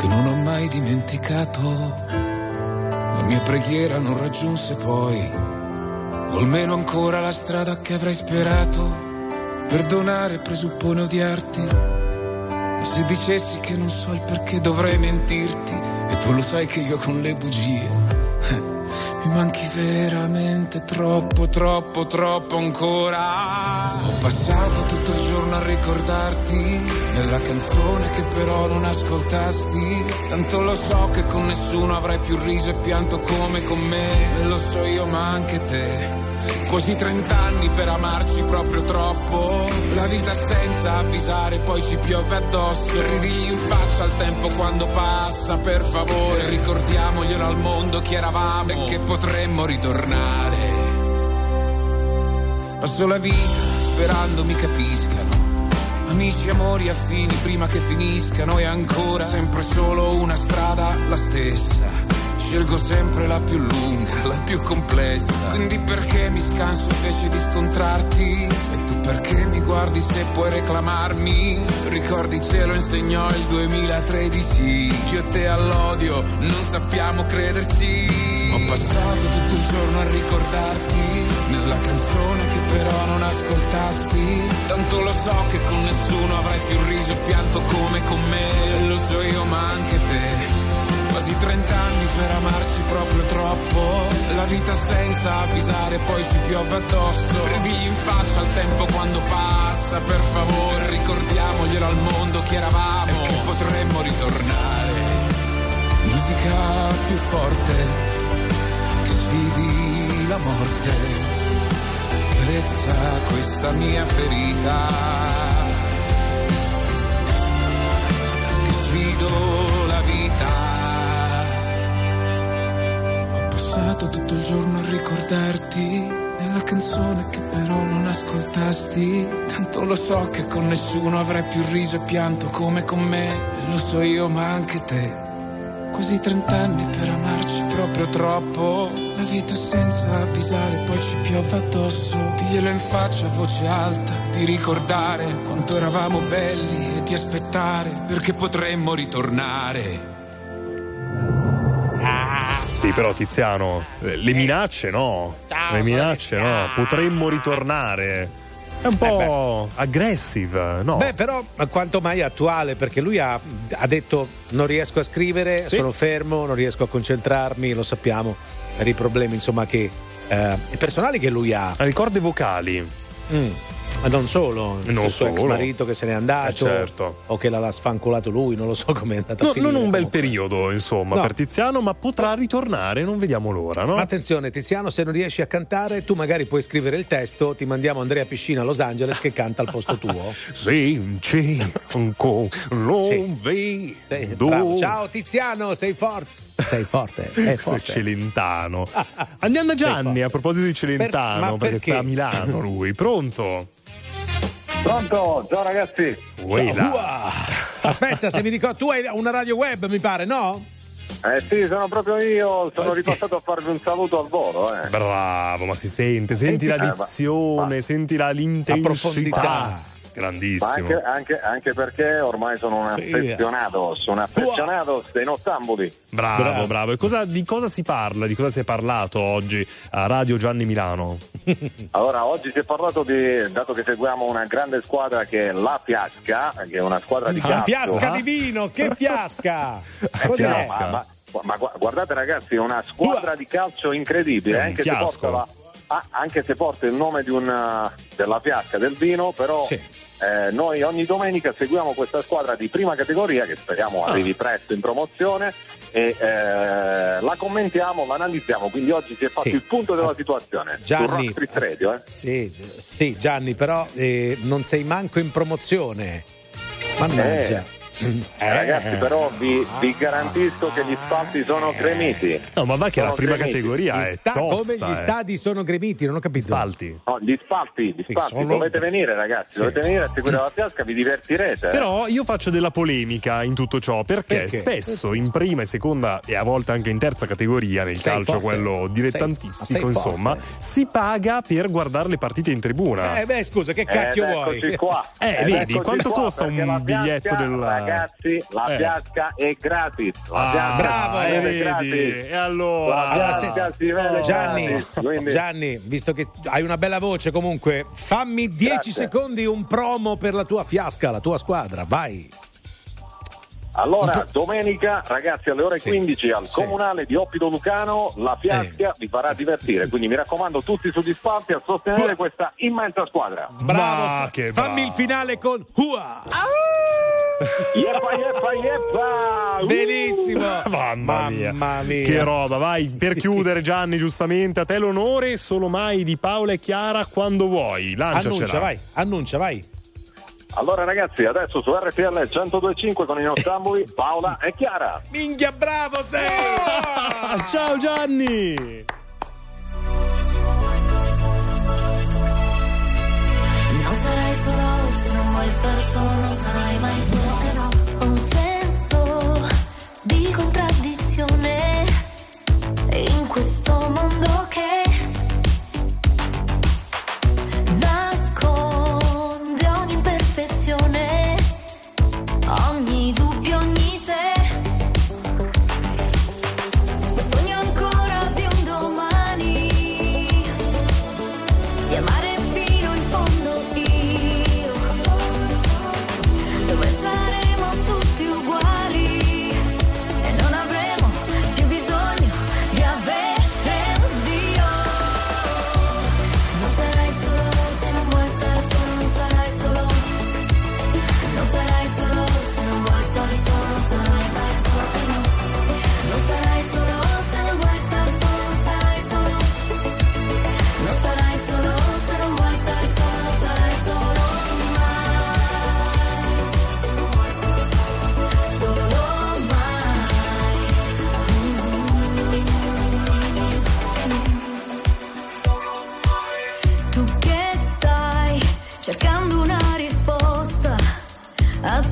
che non ho mai dimenticato. La mia preghiera non raggiunse poi, o almeno ancora la strada che avrei sperato. Perdonare presuppone odiarti, ma se dicessi che non so il perché dovrei mentirti, e tu lo sai che io con le bugie mi manchi veramente troppo, troppo, troppo ancora. Ho passato tutto il giorno a ricordarti nella canzone che però non ascoltasti. Tanto lo so che con nessuno avrai più riso e pianto come con me. E lo so io, ma anche te. Quasi 30 anni per amarci proprio troppo. La vita senza avvisare, poi ci piove addosso. Ridigli in faccia al tempo quando passa, per favore. Ricordiamoglielo al mondo chi eravamo e che potremmo ritornare. Passo la vita sperando mi capiscano. Amici, amori, affini prima che finiscano e ancora sempre solo una strada la stessa. Scelgo sempre la più lunga, la più complessa. Quindi perché mi scanso invece di scontrarti? E tu perché mi guardi se puoi reclamarmi? Ricordi ce lo insegnò il 2013. Io e te all'odio non sappiamo crederci. Ho passato tutto il giorno a ricordarti nella canzone che però non ascoltasti. Tanto lo so che con nessuno avrai più riso e pianto come con me. Lo so io ma anche te. Quasi 30 anni per amarci proprio troppo. La vita senza avvisare, poi ci piove addosso. Brivigli in faccia al tempo quando passa. Per favore, ricordiamoglielo al mondo chi eravamo. E che potremmo ritornare. Musica più forte che sfidi la morte. Carezza questa mia ferita. Che la vita. Passato tutto il giorno a ricordarti nella canzone che però non ascoltasti. Tanto lo so che con nessuno avrai più riso e pianto come con me. E lo so io, ma anche te. Quasi 30 anni per amarci proprio troppo. La vita senza avvisare, poi ci piove addosso. Diglielo in faccia a voce alta, di ricordare quanto eravamo belli e di aspettare perché potremmo ritornare. Sì, però Tiziano, eh, le minacce no. Ciao, le minacce no. Potremmo ritornare. È un po' aggressive, no? Beh, però quanto mai attuale, perché lui ha, ha detto non riesco a scrivere, Sì. sono fermo, non riesco a concentrarmi, lo sappiamo, per i problemi insomma che eh, personali che lui ha. Ha le corde vocali. Mm. Ma non solo, Non il suo ex solo. marito che se n'è andato, Eh, certo. o che l'ha sfanculato lui, non lo so com'è andata No, a finire. non un bel comunque. periodo, insomma, No. per Tiziano, ma potrà ritornare, non vediamo l'ora, no? Ma attenzione, Tiziano, se non riesci a cantare, tu magari puoi scrivere il testo, ti mandiamo Andrea Piscina a Los Angeles che canta al posto tuo. Sì, ci con non vedo. Bravo. Ciao Tiziano, sei forte. Sei forte, è Sei forte. Celentano. Andiamo da Gianni, a proposito di Celentano, Per- perché perché? sta a Milano lui. Pronto? Pronto? Ciao ragazzi. Uah. Aspetta, se mi ricordo, tu hai una radio web, mi pare, no? Eh sì, sono proprio io, sono ripassato a farvi un saluto al volo, eh. Bravo, ma si sente, senti, Senti- la eh, ma- dizione, senti la, l'intensità. profondità. Grandissimo. anche, anche- anche perché ormai sono un Sì. affezionato, sono affezionato dei nottambuli. Bravo, bravo. Bravo. E cosa- di cosa si parla? Di cosa si è parlato oggi a Radio Gianni Milano? Allora, oggi si è parlato di, dato che seguiamo una grande squadra che è la Fiasca, che è una squadra di calcio. fiasca di vino, che fiasca! Eh, Cos'è? ma, ma- ma gu- guardate ragazzi, è una squadra di calcio incredibile, anche se, fiasco. porta la- ah, anche se porta il nome di una, della fiasca del vino, però eh, noi ogni domenica seguiamo questa squadra di prima categoria che speriamo Ah. arrivi presto in promozione e eh, la commentiamo, la analizziamo, quindi oggi si è fatto Sì. il punto della situazione. Su Gianni. Radio, eh. Sì, sì, Gianni, però eh, non sei manco in promozione. Mannaggia. Eh, ragazzi, però vi, vi garantisco che gli spalti sono gremiti. No, ma va che la Sono prima gremiti. categoria Gli è sta- tosta. come gli eh. stadi sono gremiti, non ho capito. Spalti. No, gli spalti, gli spalti, sono- dovete venire ragazzi, dovete venire a seguire la fiasca, vi divertirete. eh. Però io faccio della polemica in tutto ciò perché, Perché? spesso in prima e seconda e a volte anche in terza categoria nel Sei calcio forte. quello dilettantistico insomma forte. si paga per guardare le partite in tribuna Eh beh, scusa, che cacchio Ed vuoi? qua. Eh, Ed vedi, quanto qua, costa perché un la biglietto fiasca, del- Ragazzi, la Eh. fiasca è gratis. La Ah, fiasca bravo, vede vedi? gratis. E allora? Allora, se- si vede Gianni, gratis. Gianni, visto che hai una bella voce comunque, fammi 10 Grazie. secondi un promo per la tua fiasca, la tua squadra, vai. Allora, domenica, ragazzi, alle ore Sì, 15 al sì. comunale di Oppido Lucano, la fiasca vi farà divertire. Quindi mi raccomando, tutti sugli spalti a sostenere questa immensa squadra. Bravo, Ma che fammi bravo. il finale con Hua. Yeppa, yeppa, yeppa! Uh! Benissimo. Mamma mia. Mamma mia. Che roba, vai per chiudere Gianni, giustamente a te l'onore, solo mai di Paola e Chiara quando vuoi. Lanciacela. Annuncia, vai, annuncia, vai. Allora ragazzi, adesso su RTL 102.5 con i nottambuli Paola e Chiara. Minchia, bravo sei! Ah, ciao Gianni! Non sarai solo se non vuoi star solo, non sarai mai solo. Eh ho un senso di contraddizione up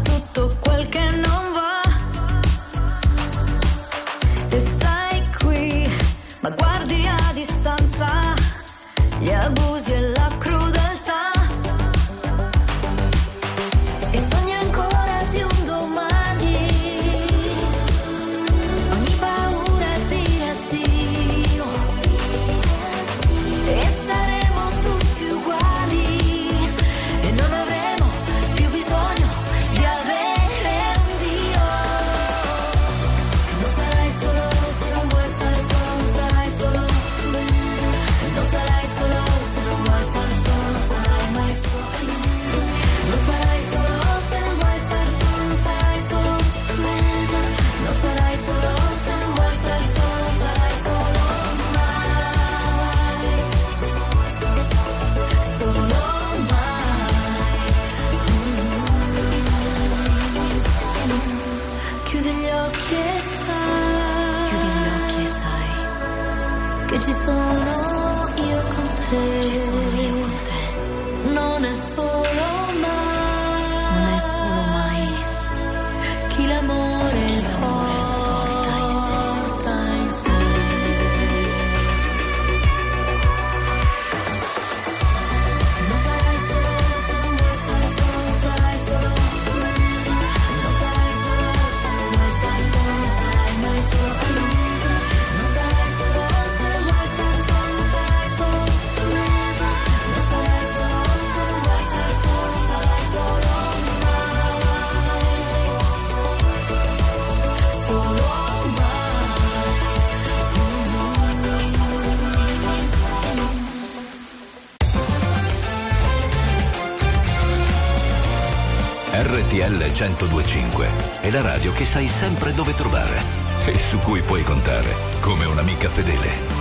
102.5 è la radio che sai sempre dove trovare e su cui puoi contare come un'amica fedele.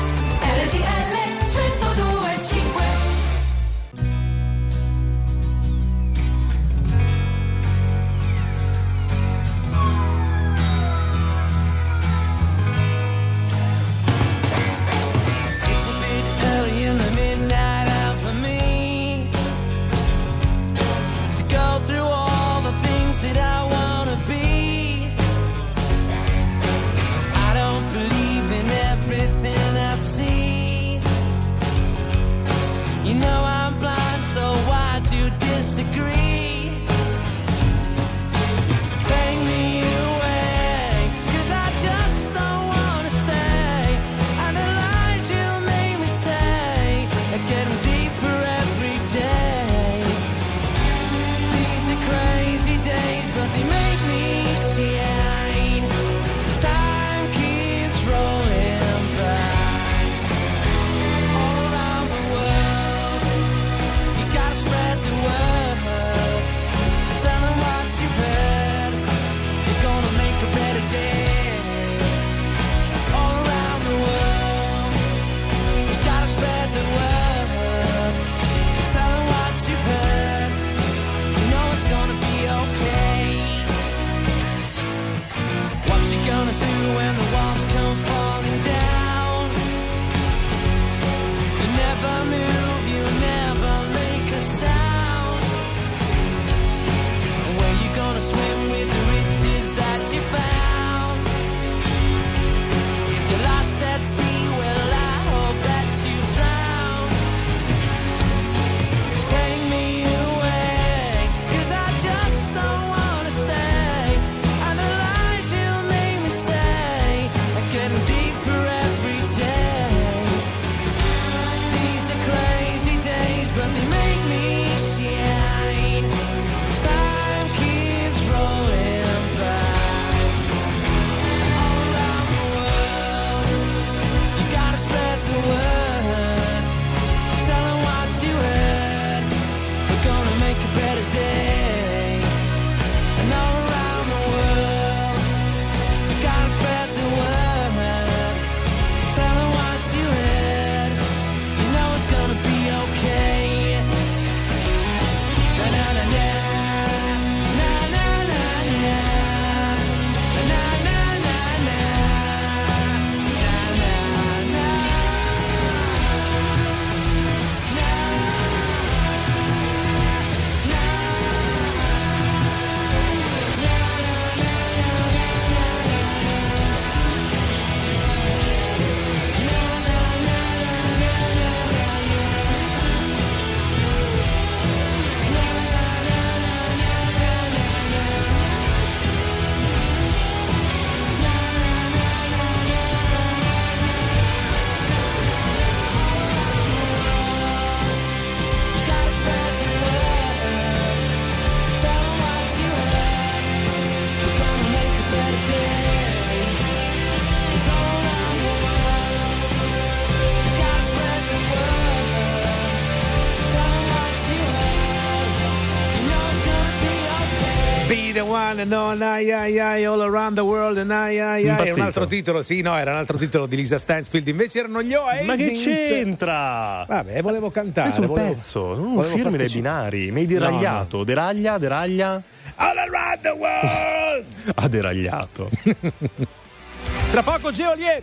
One and on, ai, ai, ai, all around the world and ai, ai, ai. È Impazzito. un altro titolo, sì, no, era un altro titolo di Lisa Stansfield. Invece erano gli Oasis. Ma che c'entra? Vabbè, volevo cantare. Sul volevo- pezzo, non volevo uscirmi dai binari. Mi hai No, deragliato. Deraglia, deraglia. All around the world! Ha deragliato. Tra poco Geolier.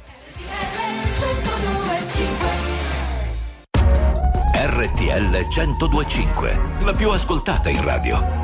RTL 1025, la più ascoltata in radio.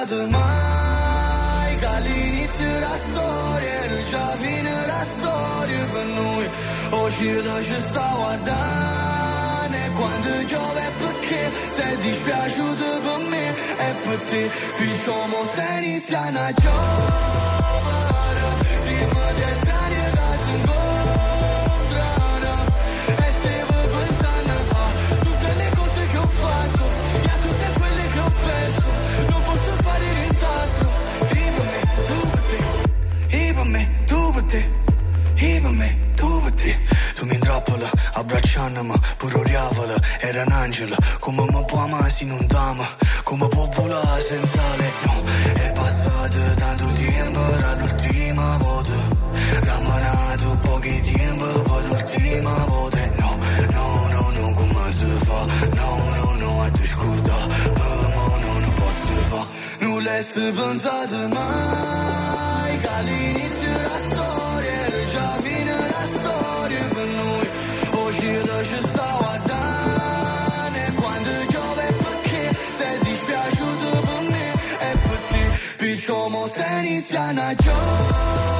pensato mai all'inizio della storia Era già fine la storia per noi. Oggi lo ci sta guardando E quando piove perché? Sei dispiaciuto per me E per te. Diciamo se iniziano a giovere abbracciandomi Pure oriavola, era un angelo. Come mi può amare se non t'ama Come può volare senza lei No, è passato tanto tempo Era l'ultima volta. Rammanato pochi tempo Poi l'ultima volta. No, no, no, no, come si fa? No, no, no, a te scorda. Me no, non posso fa. Non l'hai pensato mai Che all'inizio somos tenis la.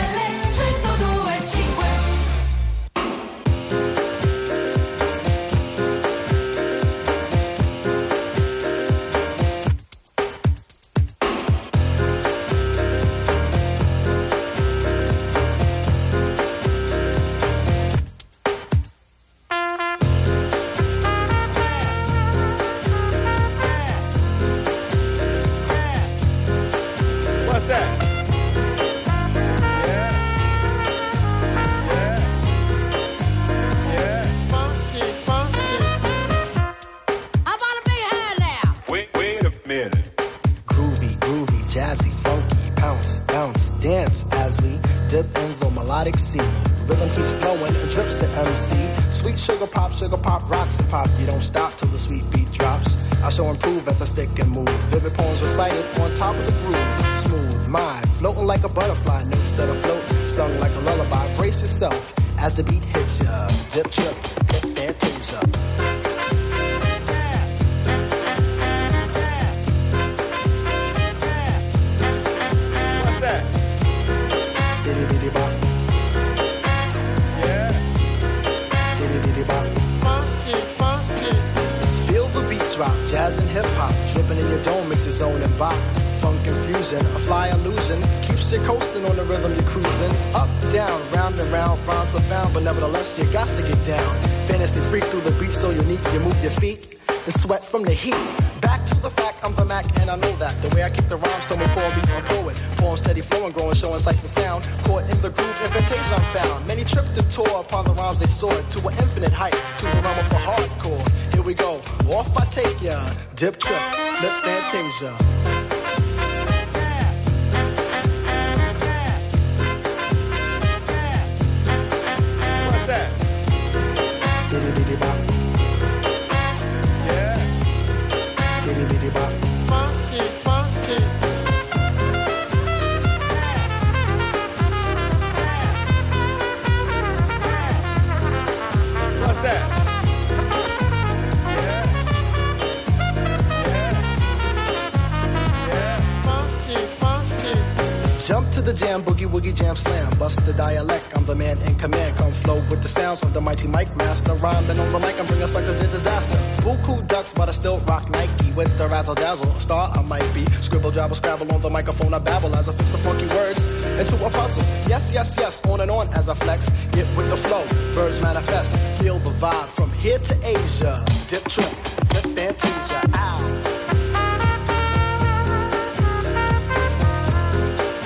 Yes, yes, yes, on and on as I flex. Get with the flow, birds manifest. Feel the vibe from here to Asia. Dip trip, flip fantasia. Ow.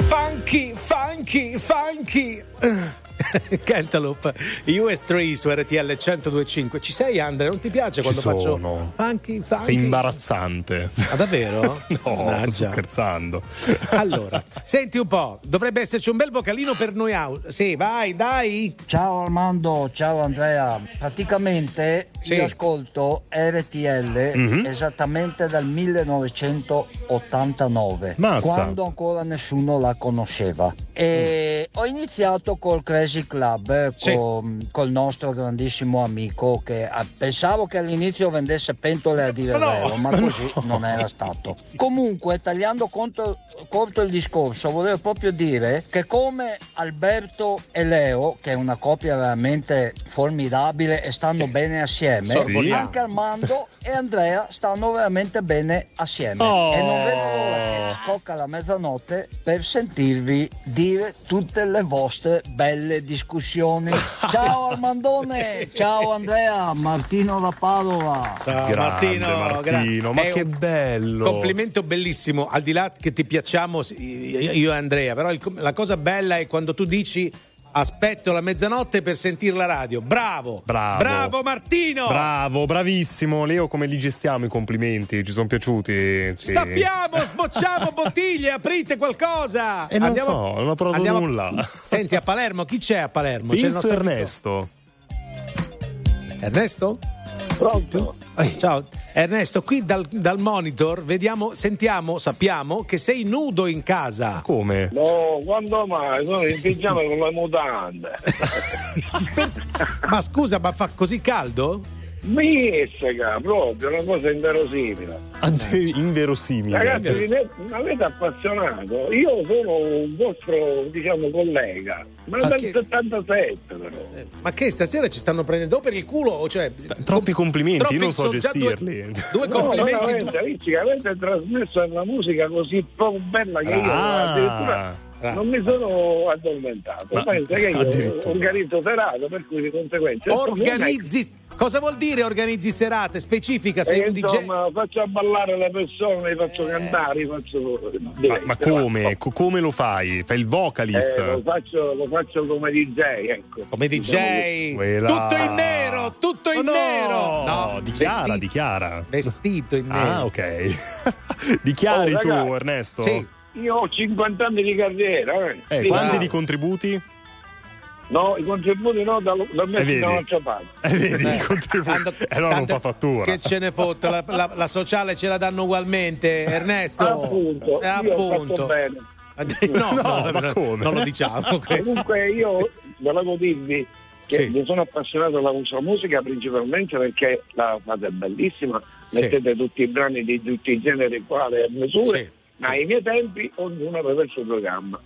Funky, funky, funky. Cantaloupe, US 3 su RTL 1025. Ci sei Andrea? Non ti piace quando Ci faccio sono. funky, Sei funky? imbarazzante. Ah, davvero? no, Mannaggia. sto scherzando. Allora, senti un po', dovrebbe esserci un bel vocalino per noi out. Sì, vai, dai. Ciao Armando, ciao Andrea. Praticamente Sì. io ascolto RTL Mhm. esattamente dal 1989, Mazza. quando ancora nessuno la conosceva. E ho iniziato col Crazy Club, eh, Sì. con, col nostro grandissimo amico che ah, pensavo che all'inizio vendesse pentole a dire No, vero, ma così non era stato. Comunque, tagliando conto- corto il discorso, volevo proprio dire che come Alberto e Leo, che è una coppia veramente formidabile e stanno bene assieme, Sorvoliamo. anche Armando e Andrea stanno veramente bene assieme. Oh. E non vedo l'ora che scocca la mezzanotte per sentirvi dire tutte le vostre belle discussioni. Ciao Armandone, ciao Andrea, Martino da Padova. Ciao Grande Martino, Martino, gra- ma che bello. Complimento bellissimo, al di là che ti piacciamo io e Andrea, però il- la cosa bella è quando tu dici aspetto la mezzanotte per sentire la radio. Bravo! Bravo. Bravo Martino! Bravo, bravissimo. Leo, come li gestiamo i complimenti? Ci sono piaciuti? Sì. Stappiamo, sbocciamo bottiglie, aprite qualcosa! Eh, non so, non ho provato andiamo- nulla. Senti, a Palermo, chi c'è a Palermo? C'è il Penso nostro Ernesto. amico- Ernesto? Pronto? Ciao, Ernesto, qui dal, dal monitor vediamo, sentiamo, sappiamo che sei nudo in casa. Come? No, quando mai? Sono in pigiama con le mutande. Ma scusa, ma fa così caldo? Missega, proprio, una cosa inverosimile. Ah, Inverosimile. Ragazzi, mi avete- mi avete appassionato. Io sono un vostro, diciamo, collega, ma Ma dal che- 77 però. Ma che stasera ci stanno prendendo per il culo? Cioè, Troppi complimenti, troppi- io non so due- gestirli. Due, No, complimenti. veramente, Ricci, che avete trasmesso una musica così proprio bella che io Ah. addirittura non mi sono addormentato. Ma- Pensa che io organizzo serate, per cui di conseguenza. Organizzi. Cosa vuol dire organizzi serate? Specifica, sei E un DJ. insomma, faccio ballare le persone, li faccio cantare, li faccio. Ma, ma come? Co- come lo fai? Fai il vocalist? Eh, lo, faccio, lo faccio come DJ, ecco. Come DJ. Quella- Tutto in nero, tutto in Oh, no! nero. No, dichiara, vestito- dichiara. Vestito in nero. Ah, ok. Dichiari Oh, tu, Ernesto? Sì. Io ho 50 anni di carriera. Eh. Eh, Sì, quanti no. di contributi? No, i contributi no, da, da Eh, me vedi? da un'altra parte. Eh, vedi, i contributi. Tanto- Eh, no, non tanto- fa fattura. Che ce ne fotte, la, la- la sociale ce la danno ugualmente, Ernesto. Appunto, Eh, io ho appunto. fatto bene. No, No, no, ma come? non lo diciamo questo. Comunque io volevo dirvi che Sì. mi sono appassionato alla sua musica principalmente perché la fate bellissima, Sì. mettete tutti i brani di tutti i generi quale a misure, ma ai miei tempi ognuno aveva il suo programma.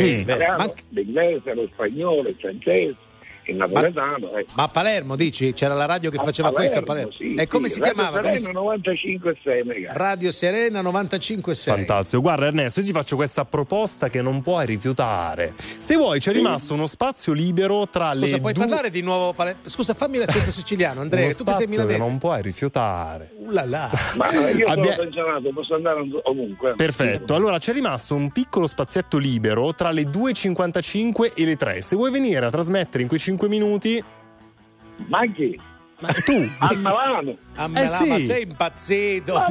Sì, il beh, ma- l'inglese, lo spagnolo, il francese, il napoletano. ecco. Ma a Palermo dici? C'era la radio che faceva A questo a Palermo, Palermo. sì, e come sì, si Radio chiamava? Serena si- 95,6 MHz. Radio Serena 95.6. Fantastico, guarda Ernesto, io ti faccio questa proposta che non puoi rifiutare. Se vuoi c'è rimasto uno spazio libero tra Scusa, le puoi due... parlare di nuovo Palermo? Scusa, fammi l'accento siciliano, Andrea, uno tu che sei milanese. non puoi rifiutare. Uh là là. Ma io sono Abbia- pensionato, posso andare ovunque. Perfetto, allora c'è rimasto un piccolo spazietto libero tra le 2.55 e le 3. Se vuoi venire a trasmettere in quei 5 minuti... Ma chi? Ma tu? Milano. A Eh Milano, ma sì. sei impazzito? Ma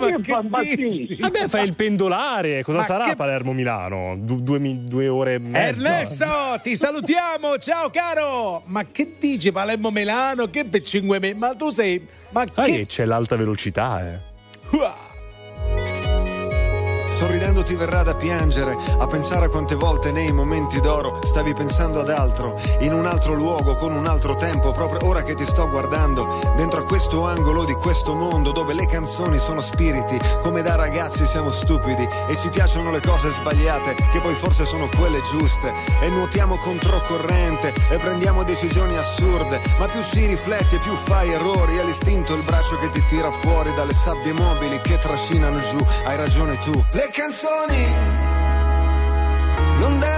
Ma che dici? Vabbè, fai il pendolare. Cosa Ma sarà che- Palermo-Milano? Du- due, mi- due ore e mezza? Ernesto, ti salutiamo, ciao caro! Ma che dici Palermo Milano? Che per 5 mesi? Ma tu sei. Ma Ah, che. che c'è l'alta velocità, eh. Uah. Sorridendo ti verrà da piangere a pensare a quante volte nei momenti d'oro stavi pensando ad altro, in un altro luogo, con un altro tempo, proprio ora che ti sto guardando, dentro a questo angolo di questo mondo dove le canzoni sono spiriti, come da ragazzi siamo stupidi e ci piacciono le cose sbagliate, che poi forse sono quelle giuste, e nuotiamo controcorrente e prendiamo decisioni assurde, ma più si riflette più fai errori, è l'istinto il braccio che ti tira fuori dalle sabbie mobili che trascinano giù, hai ragione tu. Le canzoni. Non devono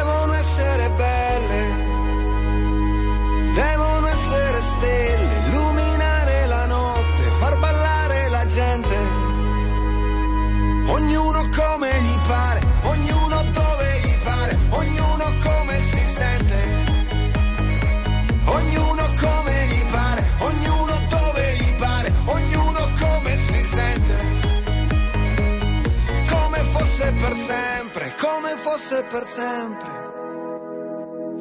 fosse per sempre.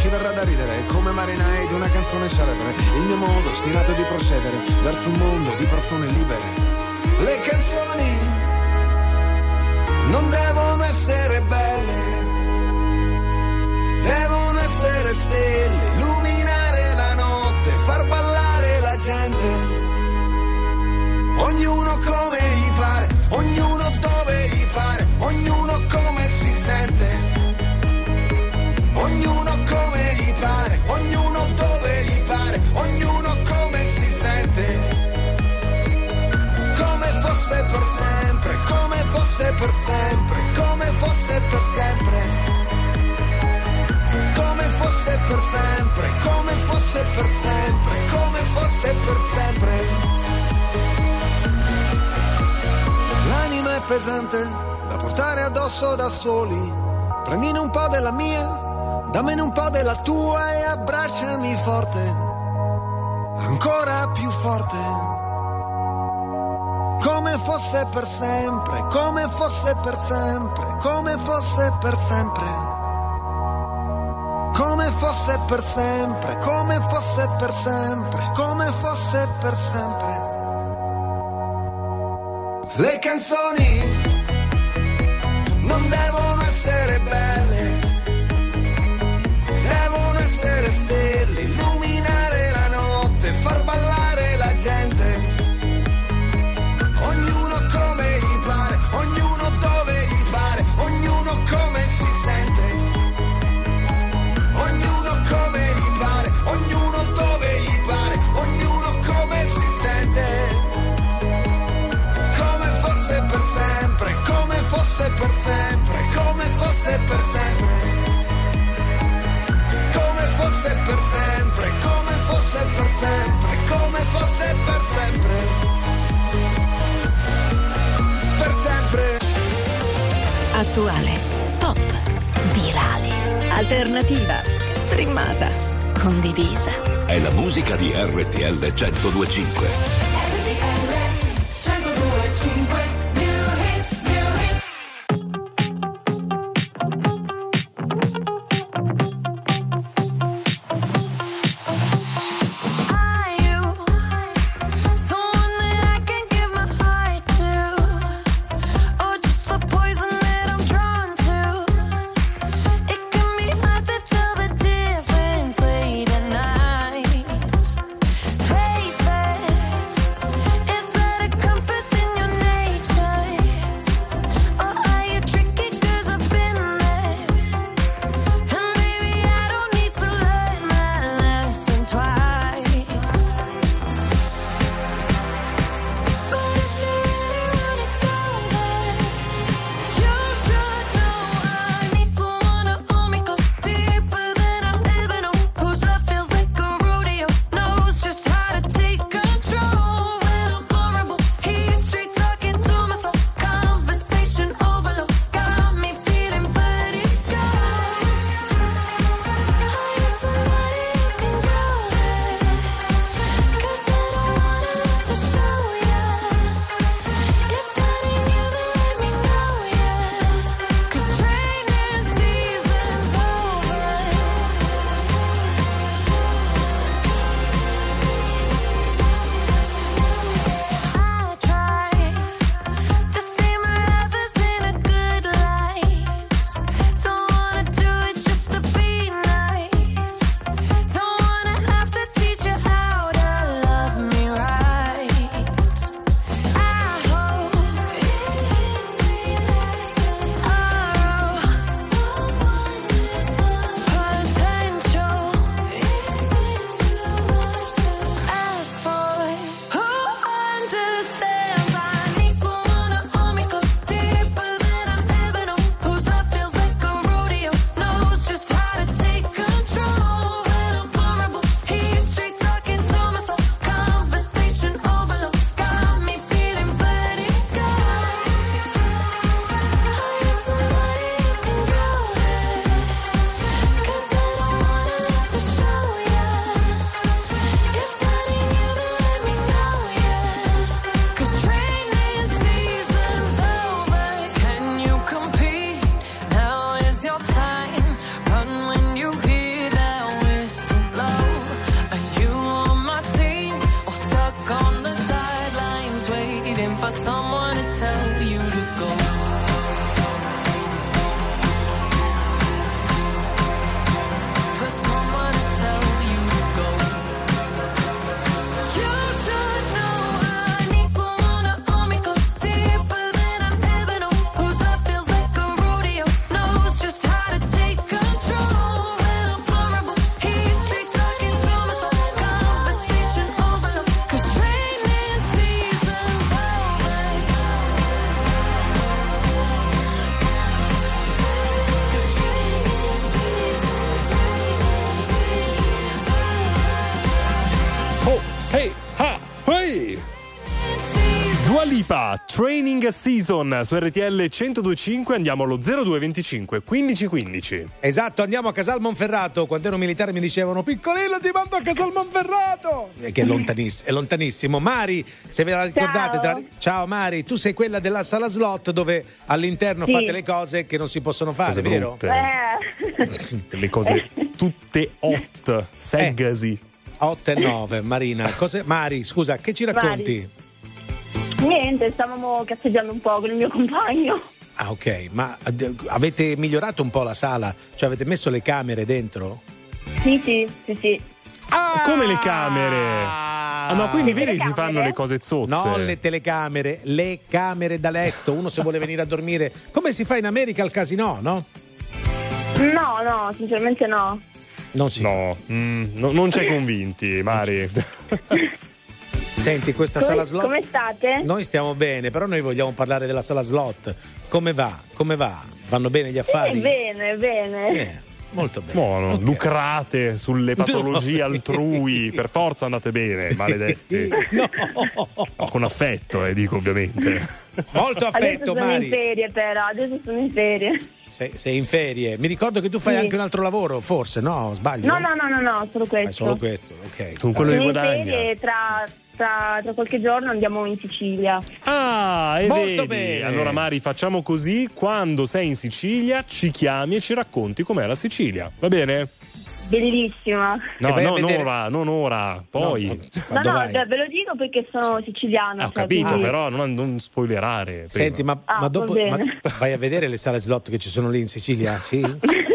ci verrà da ridere come marinai di una canzone celebre. Il mio modo stirato di procedere verso un mondo di persone libere. Le canzoni non devono essere belle, devono essere stelle, illuminare la notte, far ballare la gente. Ognuno come gli pare, ognuno per sempre, come fosse per sempre. Come fosse per sempre, come fosse per sempre, come fosse per sempre. L'anima è pesante da portare addosso da soli. Prendine un po' della mia, dammene un po' della tua e abbracciami forte, ancora più forte. Come fosse per sempre, come fosse per sempre, come fosse per sempre. Come fosse per sempre, come fosse per sempre, come fosse per sempre. Le canzoni non devono per sempre, come fosse per sempre, come fosse per sempre. Per sempre. Attuale, pop, virale, alternativa, streamata, condivisa. è la musica di RTL 1025. Training Season su RTL 1025, andiamo allo 0225 1515. Esatto, andiamo a Casal Monferrato. Quando ero militare mi dicevano piccolino ti mando a Casal Monferrato. Eh, Che è lontanissimo, è lontanissimo. Mari, se ve la ricordate, Ciao. tra- ciao Mari, tu sei quella della sala slot dove all'interno Sì. fate le cose che non si possono fare, Cose vero? brutte. Le cose tutte hot, segasi. 8 e 9, Marina. Cose- Mari, scusa, che ci racconti? Niente, stavamo cazzeggiando un po' con il mio compagno. Ah, ok, ma ad- avete migliorato un po' la sala? Cioè avete messo le camere dentro? Sì, sì, sì, sì. Come le camere? Ah, no, quindi vedi si fanno le cose zozze. No, le telecamere, le camere da letto. Uno se vuole venire a dormire, come si fa in America al casino, no? No, no, sinceramente no. Non si No, mm, no- non c'è convinti, Mari. Senti, questa Come- sala slot. come state? Noi stiamo bene, però noi vogliamo parlare della sala slot. Come va? Come va? Vanno bene gli affari? Sì, bene, bene. Eh, molto bene. Buono, lucrate sulle patologie altrui, per forza andate bene, maledetti. No. No, con affetto, eh, dico ovviamente. Molto affetto, adesso sono Mari. in ferie però, adesso sono in ferie. Sei, sei in ferie. Mi ricordo che tu fai Sì. anche un altro lavoro, forse, no? Sbaglio? No, no, no, no, no, solo questo. Fai solo questo, ok. Con quello sono di in guadagna. ferie e tra, tra, tra qualche giorno andiamo in Sicilia. Ah, e Molto vedi? bene. Allora, Mari, facciamo così: quando sei in Sicilia, ci chiami e ci racconti com'è la Sicilia. Va bene? Bellissima. No, non vedere- ora, non ora, poi. No, No, no, ve lo dico perché sono siciliana. Eh, ho cioè, capito, quindi- però non, non spoilerare. prima. Senti, ma, Ah, ma dopo ma vai a vedere le sale slot che ci sono lì in Sicilia? Sì?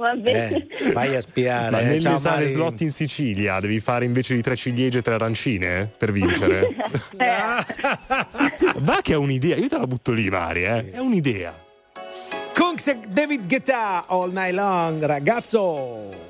Va bene. Eh, vai a spiare. Ma eh. nelle Ciao, sale Mari. slot in Sicilia devi fare invece di tre ciliegie e tre arancine eh, per vincere? Eh, Va che è un'idea, io te la butto lì, Mari, eh. È un'idea. Kungs e David Guetta all night long, ragazzo.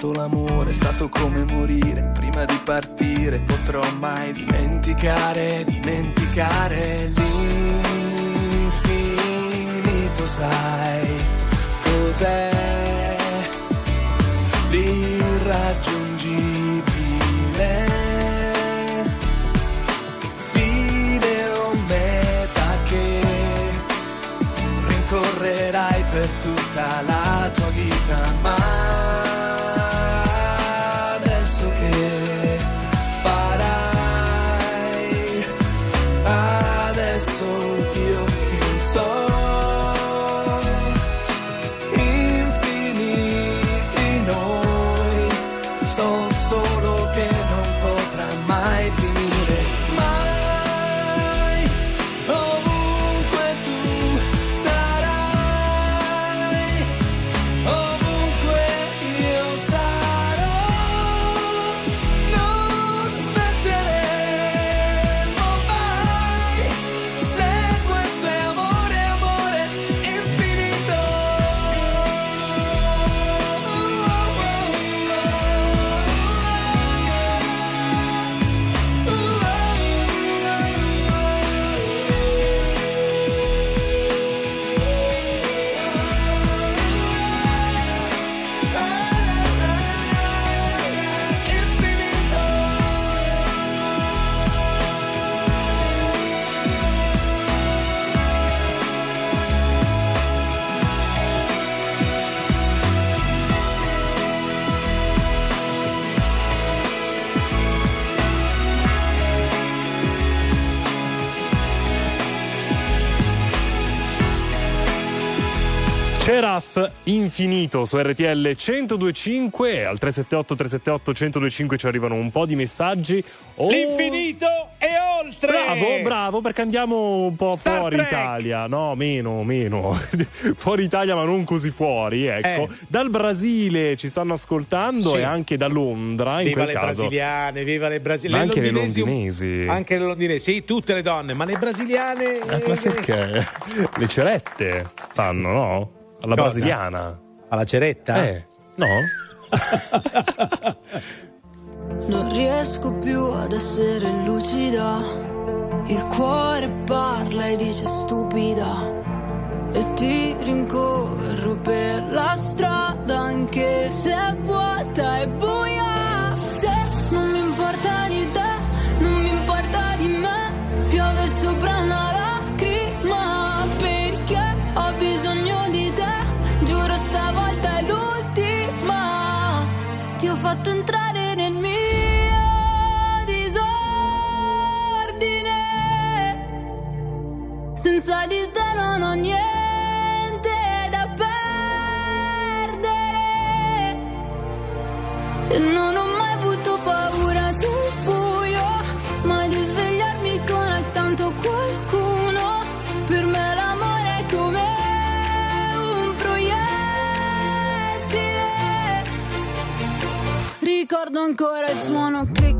Fatto l'amore è stato come morire prima di partire. Potrò mai dimenticare dimenticare l'infinito infinito su RTL 1025 e al 378 378 1025 ci arrivano un po' di messaggi. Oh, L'infinito e oltre! Bravo, bravo, perché andiamo un po' Star fuori Trek. Italia. No, meno, meno. fuori Italia, ma non così fuori, ecco. Eh. Dal Brasile ci stanno ascoltando Sì. e anche da Londra, in Viva quel le caso. brasiliane, viva le brasiliane. Ma anche le londinesi. Anche le londinesi, sì, tutte le donne, ma le brasiliane. Eh, ma perché? Le cerette fanno, no? Alla Cosa? brasiliana. Alla ceretta? Eh, no? Non riesco più ad essere lucida. Il cuore parla e dice stupida. E ti rincorro per la strada anche se è vuota e buia. Non ho niente da perdere. Non ho mai avuto paura del buio, di svegliarmi con accanto qualcuno. Per me l'amore è come un proiettile. Ricordo ancora il suono click,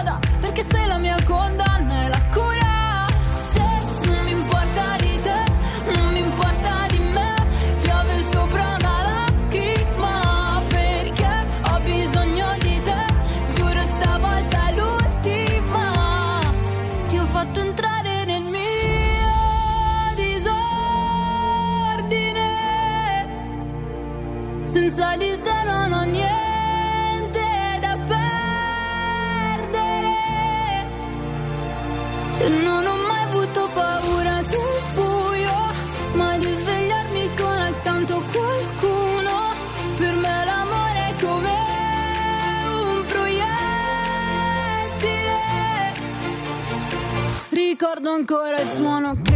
Ricordo ancora il suono click,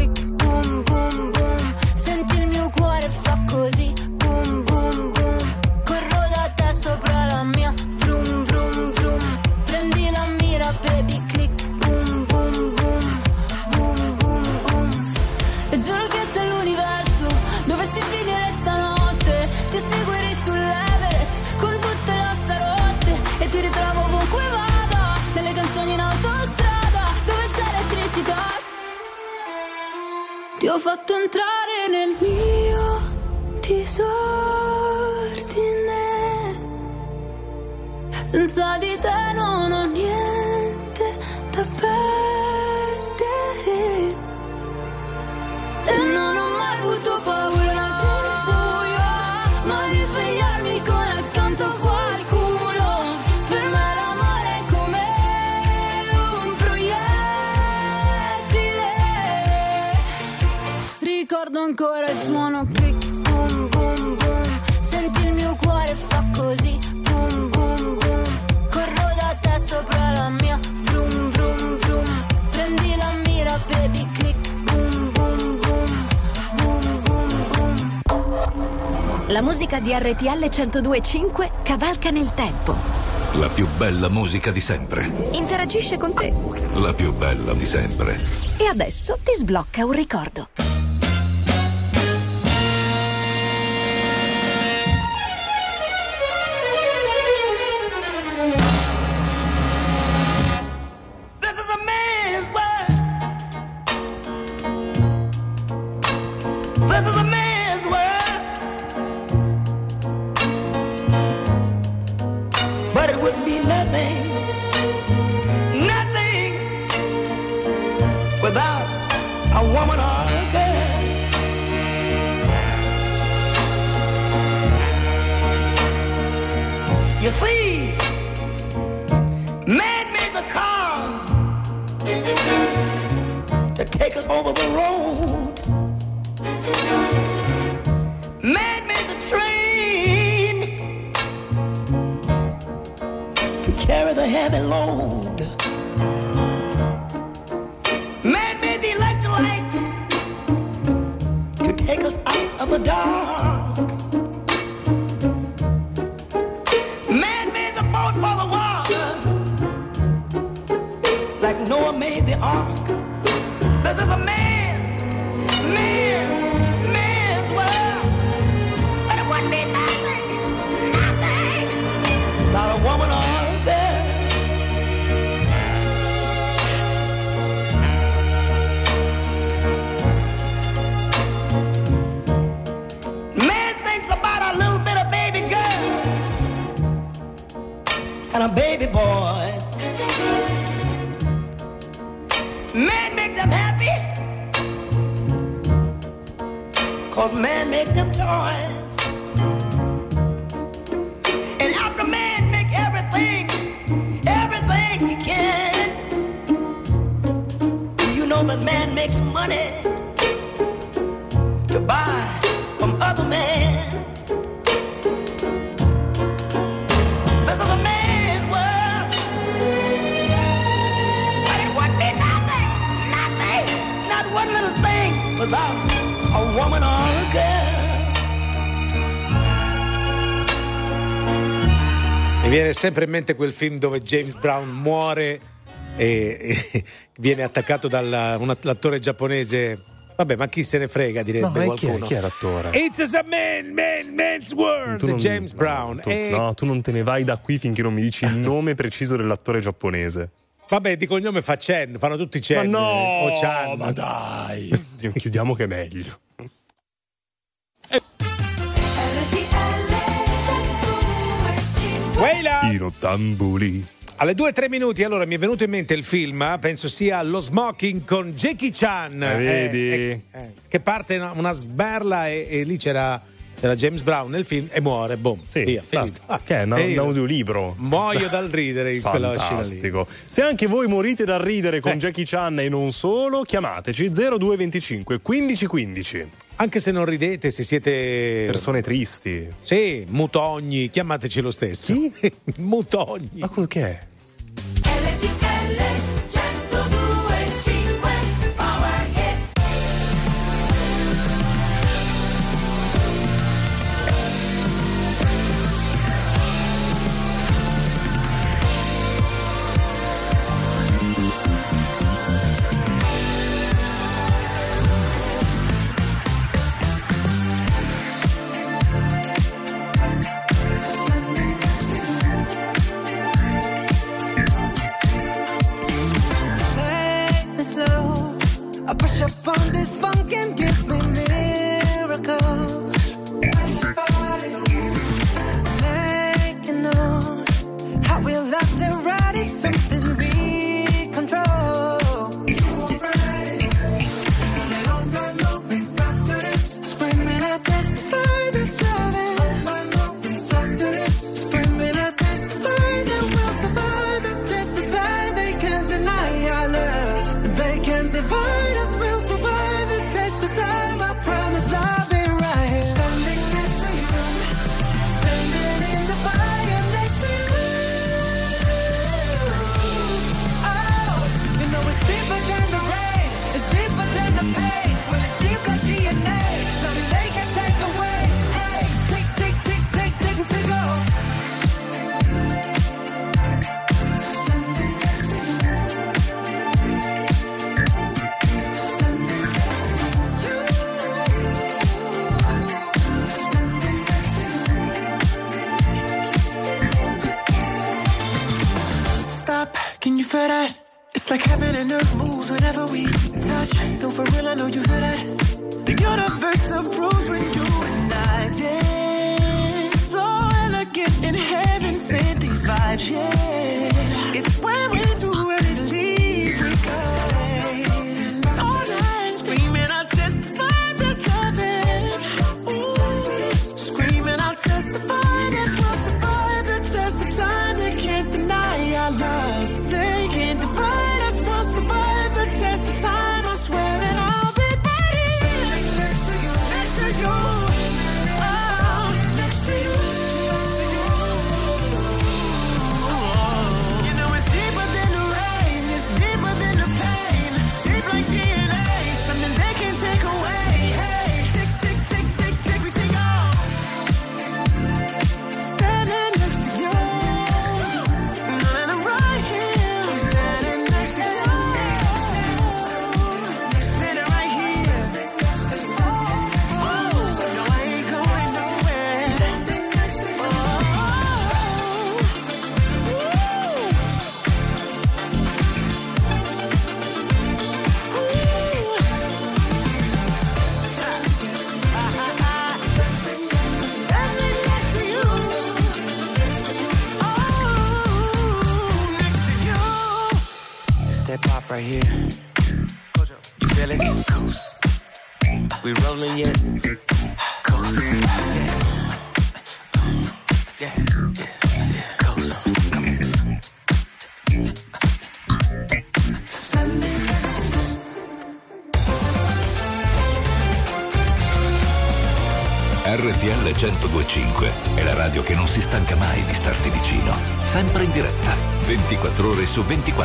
Ho fatto entrare nel mio disordine. Senza di te non ho ancora il suono click, boom, boom, boom. Senti il mio cuore fa così, boom, boom, boom. Corro da te sopra la mia, vroom, vroom, vroom. Prendi la mira, baby, click, boom, boom, boom. Boom, boom, boom. La musica di RTL 1025 cavalca nel tempo. La più bella musica di sempre. Interagisce con te. La più bella di sempre. E adesso ti sblocca un ricordo. sempre in mente quel film dove James Brown muore e, e viene attaccato dall'attore giapponese. Vabbè, ma chi se ne frega, direbbe no, qualcuno. Chi, è, chi era attore? It's a man, man, man's world, non, James no, Brown. Tu, e... No, tu non te ne vai da qui finché non mi dici il nome preciso dell'attore giapponese. Vabbè, di cognome fa Chen, fanno tutti Chen. Ma no, ma dai. Chiudiamo che è meglio. Weila! I rottambuli. Alle 2-3 minuti, allora mi è venuto in mente il film, penso sia Lo Smoking con Jackie Chan. Eh, vedi? Eh, eh, che parte una, una sberla e, e lì c'era era James Brown nel film e muore, boom, sì, via, finito. Ah, che è un, un audiolibro. Muoio dal ridere in quella scena Fantastico. Se anche voi morite dal ridere con eh. Jackie Chan e non solo, chiamateci 0225 1515. Anche se non ridete, se siete persone tristi. Sì, mutogni, chiamateci lo stesso. Sì? mutogni. Ma cos'è? su 24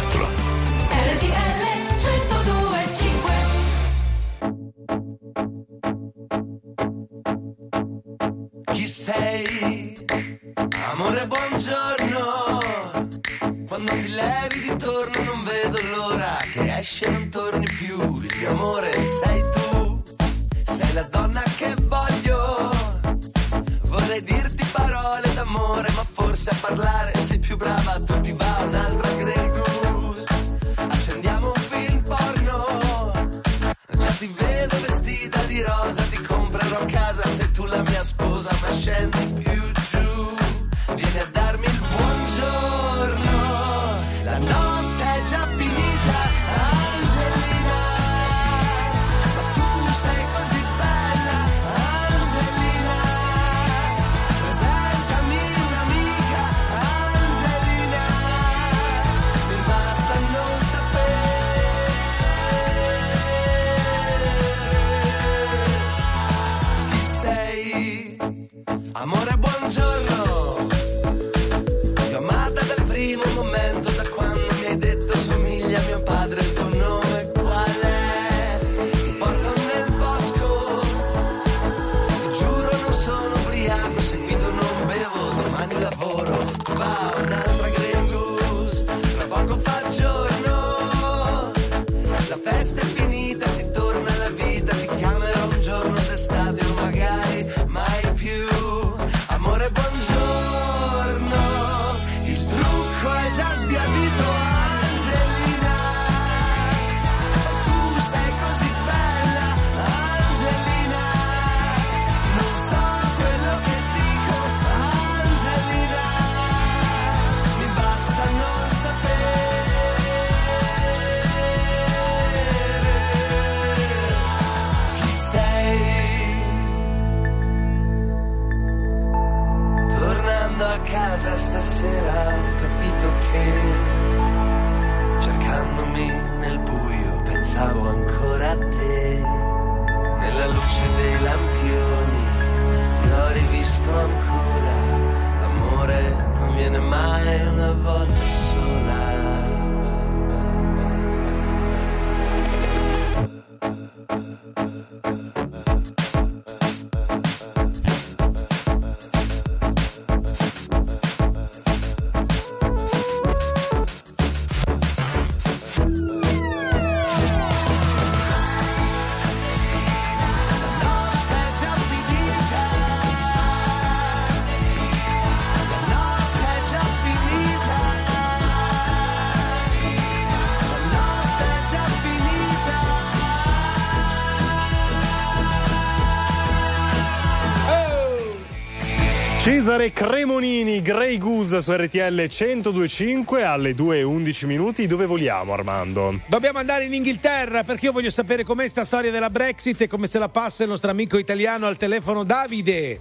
Cesare Cremonini, Grey Goose su RTL 1025 alle 2.11 minuti. Dove vogliamo, Armando? Dobbiamo andare in Inghilterra perché io voglio sapere com'è sta storia della Brexit e come se la passa il nostro amico italiano al telefono Davide.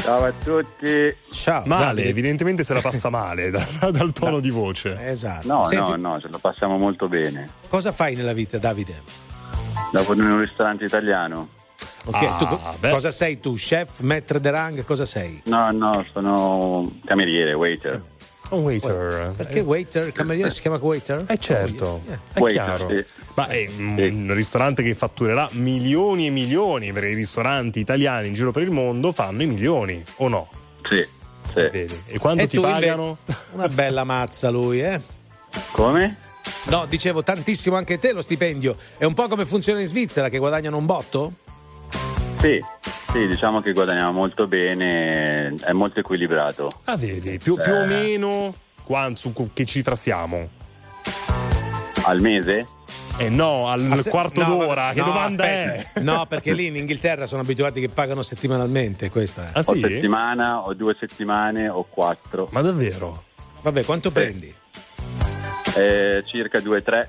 Ciao a tutti. Ciao. Male, Davide. evidentemente se la passa male da- dal tono di voce. Esatto. No, Senti, no, no, ce lo passiamo molto bene. cosa fai nella vita, Davide? Lavoro in un ristorante italiano. Ok, Ah, tu co- cosa sei tu? Chef, maître de rang, cosa sei? No, no, sono cameriere, waiter. Un waiter. Perché waiter, cameriere si chiama waiter? Eh certo, è Waiter, chiaro. sì. Ma è un ristorante che fatturerà milioni e milioni perché i ristoranti italiani in giro per il mondo fanno i milioni, o no? Sì, sì. Vedi. E quanto E ti pagano? Una bella mazza lui, eh? Come? No, dicevo tantissimo anche te lo stipendio. È un po' come funziona in Svizzera che guadagnano un botto? Sì, sì, diciamo che guadagniamo molto bene, è molto equilibrato. Ah, vedi, più, più o meno qua- su che cifra siamo? Al mese? Eh no, al Ah, se- quarto no, d'ora, vabbè, che no, domanda aspetta. è? No, perché lì in Inghilterra sono abituati che pagano settimanalmente, questa è. Ah O sì? settimana, o due settimane, o quattro. Ma davvero? Vabbè, quanto prendi? Eh, circa due, tre.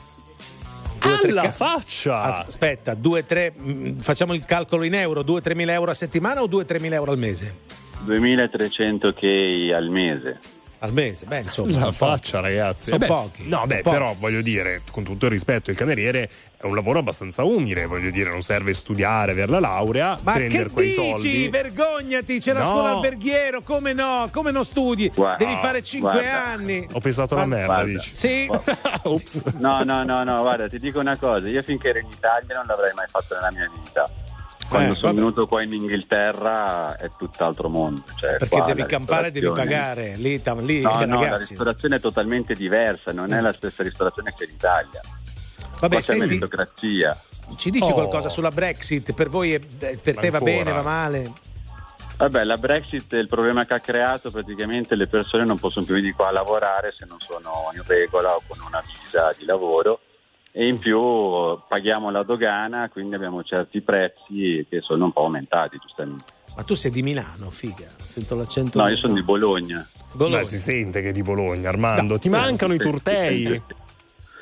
Due, tre Alla ca- faccia! Aspetta, 2-3, facciamo il calcolo in euro, 2-3 mila euro a settimana o 2-3 mila euro al mese? 2300 k al mese. Al mese, beh, insomma. La faccia, ragazzi. Sono Eh beh, pochi. No, beh, pochi. però voglio dire, con tutto il rispetto, il cameriere è un lavoro abbastanza umile. Voglio dire, non serve studiare, avere la laurea, Ma prendere che quei dici? soldi. Vergognati, c'è la No. scuola alberghiero, come no? Come non studi? Guarda, Devi fare 5 guarda. anni. Ho pensato la Ma- merda, guarda. dici. Sì. Ops. No, no, no, no, guarda, ti dico una cosa, io finché ero in Italia non l'avrei mai fatto nella mia vita. Quando Eh, sono vabbè. venuto qua in Inghilterra è tutt'altro mondo. Cioè, Perché qua devi campare e devi pagare. Lì, tam- lì No, no, la ristorazione è totalmente diversa, non è la stessa ristorazione che in Italia. Vabbè, qua c'è senti, meritocrazia. ci dici Oh. qualcosa sulla Brexit? Per voi, è- per te va Ancora. bene, va male? Vabbè, la Brexit, il problema che ha creato, praticamente le persone non possono più venire qua a lavorare se non sono in regola o con una visa di lavoro e in più paghiamo la dogana, quindi abbiamo certi prezzi che sono un po' aumentati, giustamente. Ma tu sei di Milano, figa. Sento l'accento. No, io sono di Bologna. Bologna. Beh, si sente che è di Bologna, Armando. No, Ti no, mancano i turtei?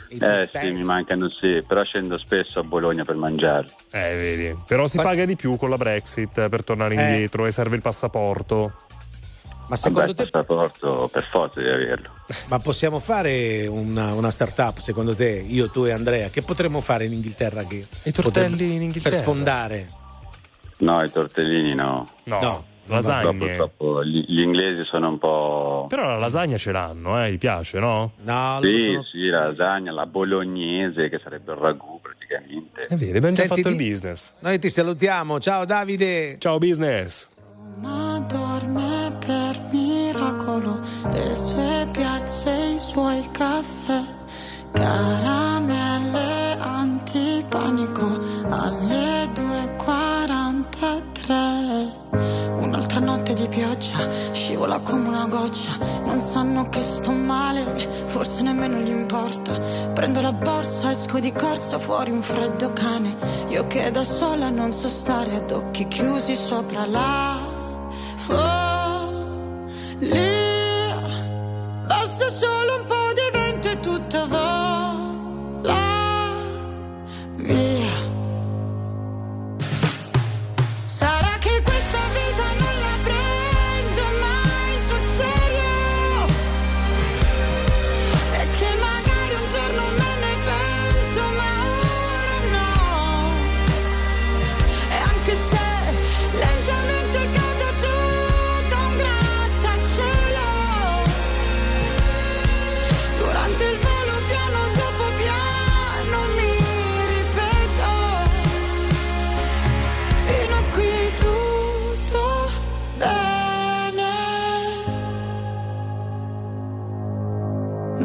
Eh sì, mi mancano sì, però scendo spesso a Bologna per mangiare. Eh, vedi. Però si paga di più con la Brexit per tornare Eh. indietro e serve il passaporto. Ma Vabbè, secondo il te passaporto per forza di averlo. ma possiamo fare una, una startup, secondo te, io, tu e Andrea? Che potremmo fare in Inghilterra? Che I tortelli potremmo- in Inghilterra? Per sfondare. No, i tortellini no. No. No. Lasagne. Purtroppo gli, gli inglesi sono un po'. Però la lasagna ce l'hanno, eh, gli piace, no? No, Sì, sì, la lasagna, la bolognese, che sarebbe il ragù praticamente. È vero, abbiamo già fatto il business. Noi ti salutiamo. Ciao Davide. Ciao business. Ma dorme per miracolo, le sue piazze, i suoi caffè, caramelle antipanico alle 2.43. Un'altra notte di pioggia, scivola come una goccia, non sanno che sto male, forse nemmeno gli importa. Prendo la borsa, esco di corsa, fuori un freddo cane, io che da sola non so stare ad occhi chiusi sopra la follia. Basta solo un po'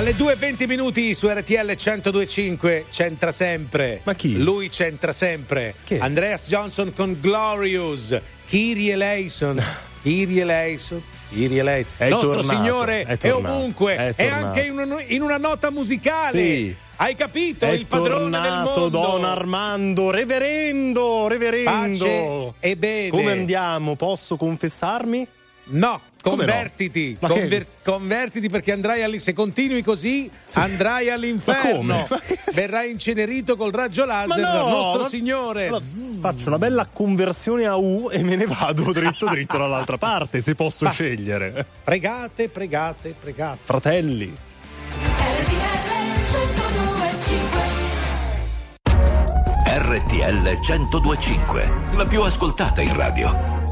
Alle 2.20 minuti su RTL 1025 c'entra sempre. Ma chi? Lui c'entra sempre. Andreas Johnson con Glorious. Kyrie eleison. Kyrie eleison. Kyrie eleison. È Il nostro tornato, Signore è è, tornato, ovunque. è È, anche in, un- in una nota musicale. Sì. Hai capito? È Il padrone del mondo. Don Armando, reverendo, reverendo. Pace e bene. Come andiamo? Posso confessarmi? No, No? convertiti, che- conver- convertiti perché andrai alli- se continui così andrai all'inferno. Ma Verrai incenerito col raggio laser no, dal nostro ma- Signore. Allora, faccio una bella conversione a U e me ne vado dritto dritto dall'altra parte, se posso Ma- scegliere. Pregate, pregate, pregate. Fratelli. RTL 1025, la più ascoltata in radio.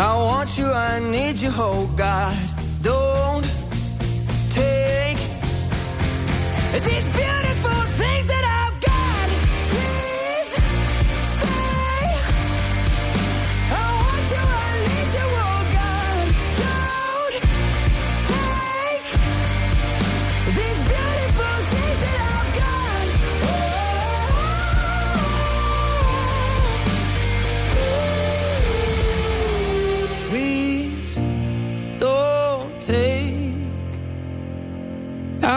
I want you, I need you, oh God. Don't take these beautiful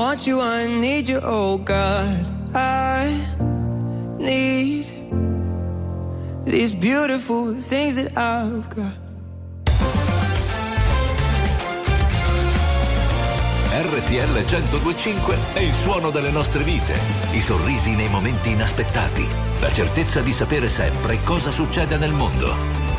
want you, I need you, oh God. I need these beautiful things that I've got. RTL 1025 è il suono delle nostre vite, i sorrisi nei momenti inaspettati, la certezza di sapere sempre cosa succede nel mondo.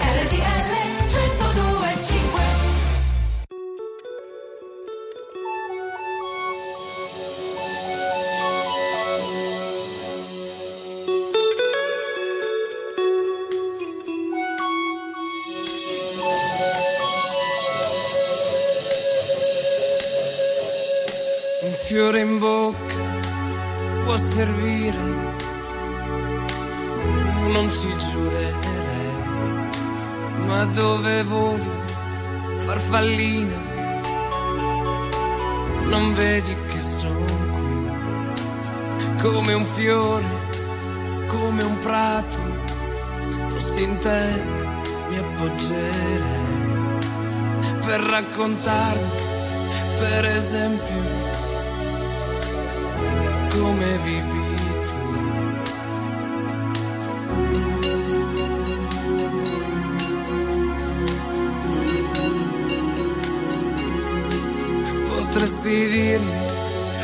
Raccontarmi, per esempio, come vivi Potresti dirmi,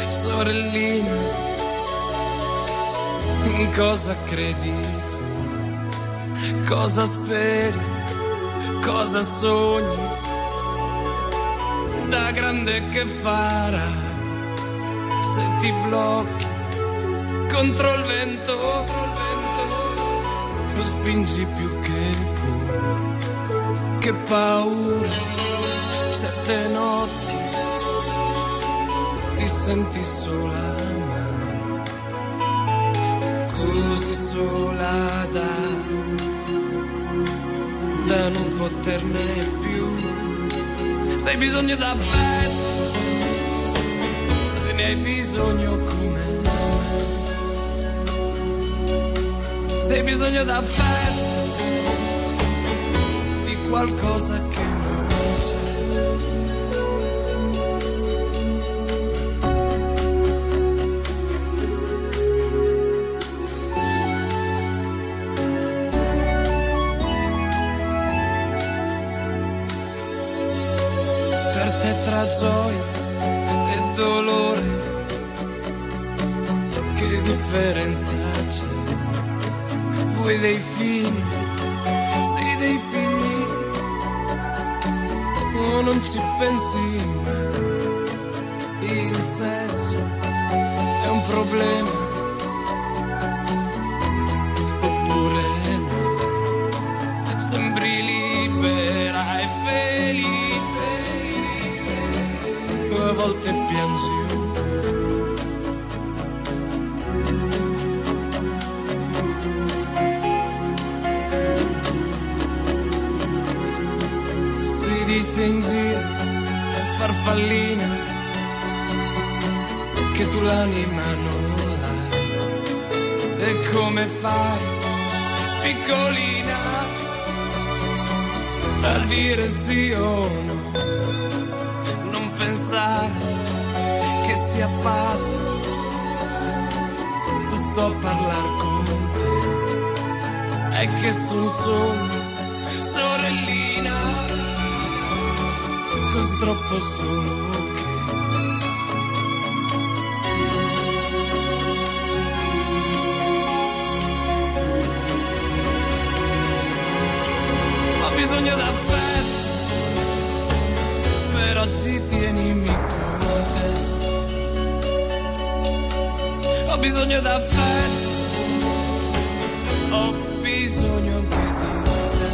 sorellina, in cosa credi tu? Cosa speri? Cosa sogni? Grande che farà se ti blocchi contro il vento? Lo spingi più che puoi. Che paura, certe notti ti senti sola, così sola da, da non poterne più. Se hai bisogno d'affetto, se ne hai bisogno come me. Se hai bisogno d'affetto, di qualcosa piccolina, a dire sì o no? non pensare che sia pazzo se sto a parlare con te è che sono solo sorellina così troppo solo oggi tienimi con te. Ho bisogno d'affetto, ho bisogno anche di te.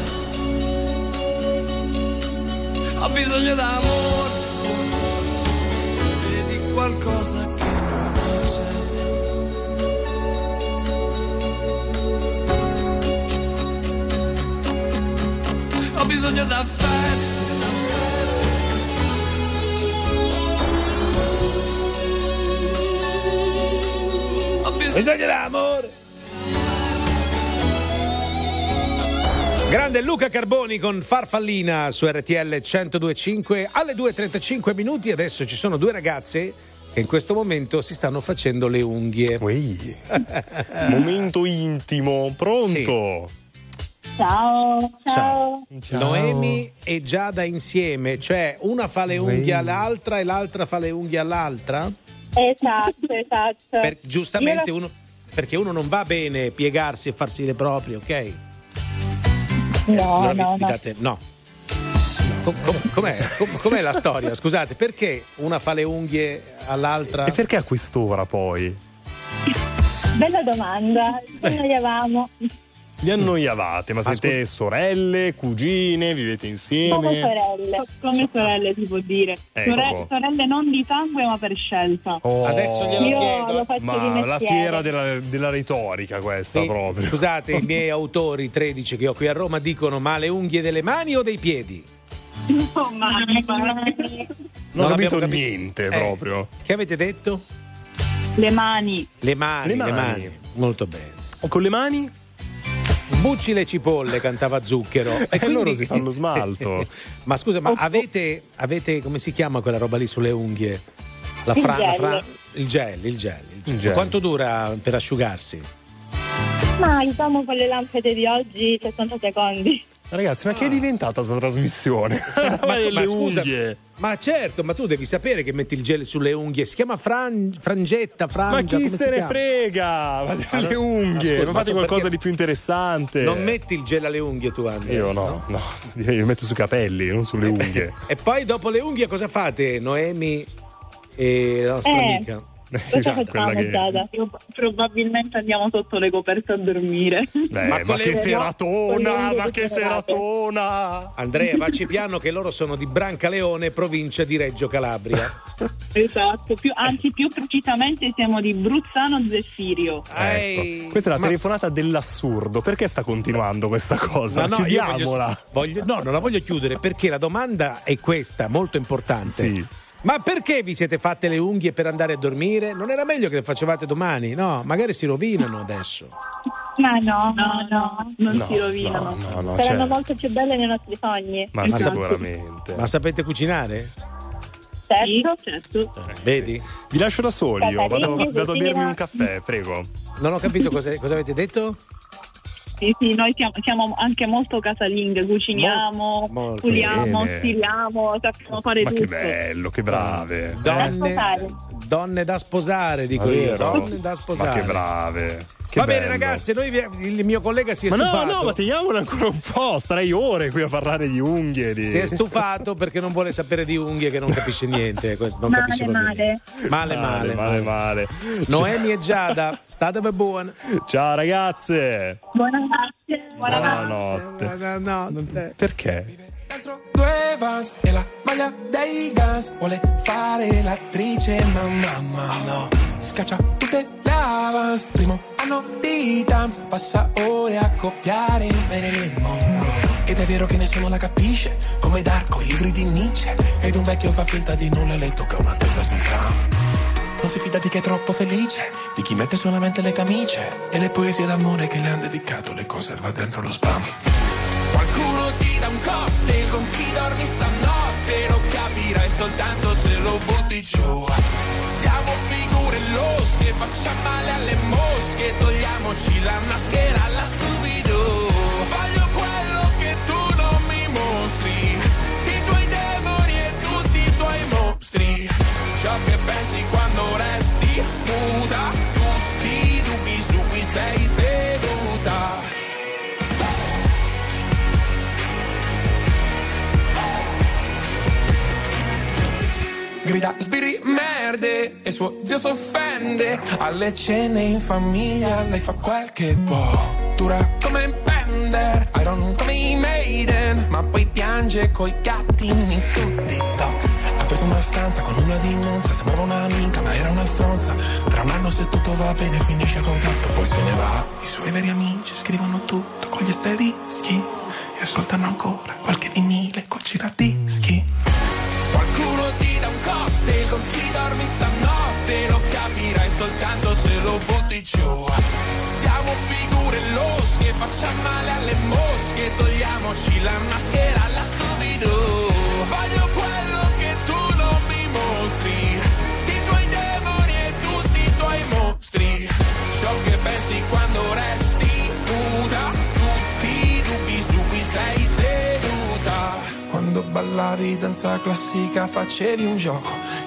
Ho bisogno d'amore e di qualcosa che non c'è. Ho bisogno d'affetto. Bisogna d'amore. Grande Luca Carboni con Farfallina su RTL 1025 alle 2.35 minuti. Adesso ci sono due ragazze che in questo momento si stanno facendo le unghie. Momento intimo, pronto? Ciao, ciao. Noemi e Giada insieme, cioè una fa le unghie all'altra e l'altra fa le unghie all'altra? Esatto, esatto. Per- giustamente Io uno, perché uno non va bene piegarsi e farsi le proprie, ok? lo- No, Allora vi- no, vi no. date- no. Com- com- com'è, Com- com'è la storia? Scusate, perché una fa le unghie all'altra? E perché a quest'ora poi? Bella domanda. Ci annoiavamo. Vi annoiavate, ma siete sorelle, cugine, vivete Come insieme? sorelle. Come sorelle si può dire. Ecco. Sore- sorelle non di sangue ma per scelta. Oh. Adesso glielo Io chiedo. Ma la fiera della, della retorica questa Sì, proprio. Scusate, i miei autori 13 che ho qui a Roma dicono ma le unghie delle mani o dei piedi? No, mani, mani. Non ho capito abbiamo niente Eh, proprio. Che avete detto? Le mani. Le mani, Le le mani. mani. Molto bene. Con le mani? Sbucci le cipolle, cantava Zucchero. E loro si fanno smalto. ma scusa, ma avete, avete, come si chiama quella roba lì sulle unghie? La Il fra- la gel. fra- il gel, il gel. il gel. Il gel. Quanto dura per asciugarsi? Ma diciamo con le lampade di oggi 60 secondi. Ragazzi, ma che è diventata questa trasmissione? ma, Ma delle scusa, unghie. ma certo, ma tu devi sapere che metti il gel sulle unghie. Si chiama fran- frangetta, frangia. Ma chi come se ne chiama? frega? Ma Ah, delle no. unghie, Ascolta, ma ma fate qualcosa di più interessante. Non metti il gel alle unghie tu, Andrea. Io no, no, io lo metto sui capelli, non sulle unghie. E poi dopo le unghie cosa fate? Noemi e la nostra Eh. amica. Cosa facciamo, che-? Io probabilmente andiamo sotto le coperte a dormire. Eh, ma, le che seratona, ma che seratona! Andrea, vacci piano che loro sono di Brancaleone, provincia di Reggio Calabria. Esatto, più- anzi più precisamente siamo di Bruzzano Zeffirio. Ecco. Questa è la ma- telefonata dell'assurdo. Perché sta continuando questa cosa? Ma no, io voglio- Chiudiamola. voglio- no, non la voglio chiudere perché la domanda è questa, molto importante. Sì. Ma perché vi siete fatte le unghie per andare a dormire? Non era meglio che le facevate domani? No, magari si rovinano adesso. Ma no, no, no, non No, si rovinano. no, no, Saranno certo. molto più belle nei nostri sogni. Ma Esatto. sicuramente. Ma sapete cucinare? Certo, certo. Vedi? Vi lascio da soli, io vado, vado a bermi un caffè, prego. Non ho capito cosa, cosa avete detto? Sì, sì, noi siamo, siamo anche molto casalinghe, cuciniamo, Mol- puliamo, bene. stiriamo, sappiamo fare Ma tutto. che bello, che brave. Donne, sposare. donne da sposare, dico io. Donne da sposare. Ma che brave. Che Va bene, bello. ragazzi, noi vi- il mio collega si è Ma no, stufato. no, ma teniamolo ancora un po'. Starei ore qui a parlare di unghie. Di... Si è stufato perché non vuole sapere di unghie che non capisce niente. que- Non Male, capisce male. niente. Male, male, male, male. Noemi e Giada, state buone. Ciao ragazze. Buonanotte, Buonanotte. Buonanotte. Perché? Due vas e la maglia dei gas. Vuole fare l'attrice ma mamma no. Scaccia tutte le avance Primo anno di Tams Passa ore a copiare Marilyn Monroe Ed è vero che nessuno la capisce Come Darko, i libri di Nietzsche. Ed un vecchio fa finta di nulla e le tocca una testa sul tram. Non si fida di chi è troppo felice, di chi mette solamente le camicie. E le poesie d'amore che le han dedicato le conserva dentro lo spam. Qualcuno ti dà un cocktail con chi dormi stanotte Lo capirai soltanto se lo butti giù. Siamo figure losche, facciamo male alle mosche Togliamoci la maschera alla Scooby-Doo. Voglio quello che tu non mi mostri I tuoi demoni e tutti i tuoi mostri. Ciò che pensi quando resti muta grida sbirri merde e suo zio s'offende. Alle cene in famiglia lei fa quel che può. Dura come Bender Iron come i Maiden ma poi piange coi gattini su TikTok. Ha preso una stanza con una dimonza sembrava un'amica ma era una stronza. Tra un anno se tutto va bene finisce il contratto poi se ne va. I suoi veri amici scrivono tutto con gli asterischi e ascoltano ancora qualche vinile col giradischi. Qualcuno ti con chi dormi stanotte Lo capirai soltanto se lo butti giù. Siamo figure losche, facciamo male alle mosche Togliamoci la maschera alla Scooby-Doo Voglio quello che tu non mi mostri I tuoi demoni e tutti i tuoi mostri. Ciò che pensi quando resti nuda Tutti i dubbi su cui sei seduta. Quando ballavi danza classica facevi un gioco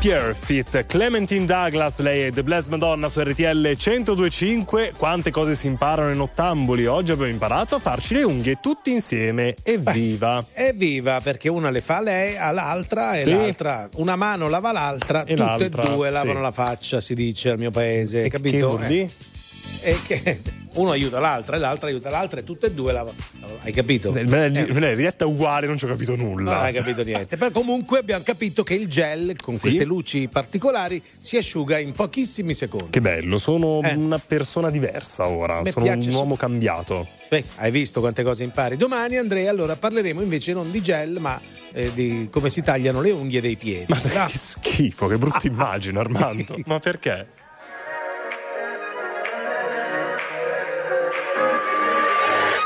Happier fit Clementine Douglas, lei è The Blessed Madonna su RTL 1025. Quante cose si imparano in ottamboli? Oggi abbiamo imparato a farci le unghie tutti insieme. Evviva! Evviva, perché una le fa lei, all'altra e Sì. l'altra. Una mano lava l'altra, tutte l'altra, e due lavano sì. la faccia, si dice al mio paese. E capito? che Eh. E che uno aiuta l'altra e l'altra aiuta l'altra e tutte e due lavano. Hai capito? Me l'hai me l'hai ridetta uguale, non ci ho capito nulla. Non hai capito niente. Però comunque abbiamo capito che il gel con Sì. queste luci particolari si asciuga in pochissimi secondi. Che bello, sono Eh. una persona diversa ora, Me sono un su- uomo cambiato. Beh, hai visto quante cose impari. Domani Andrea, allora parleremo invece non di gel, ma eh, di come si tagliano le unghie dei piedi. Ma No. che schifo, che brutta immagine, Armando. Ma perché?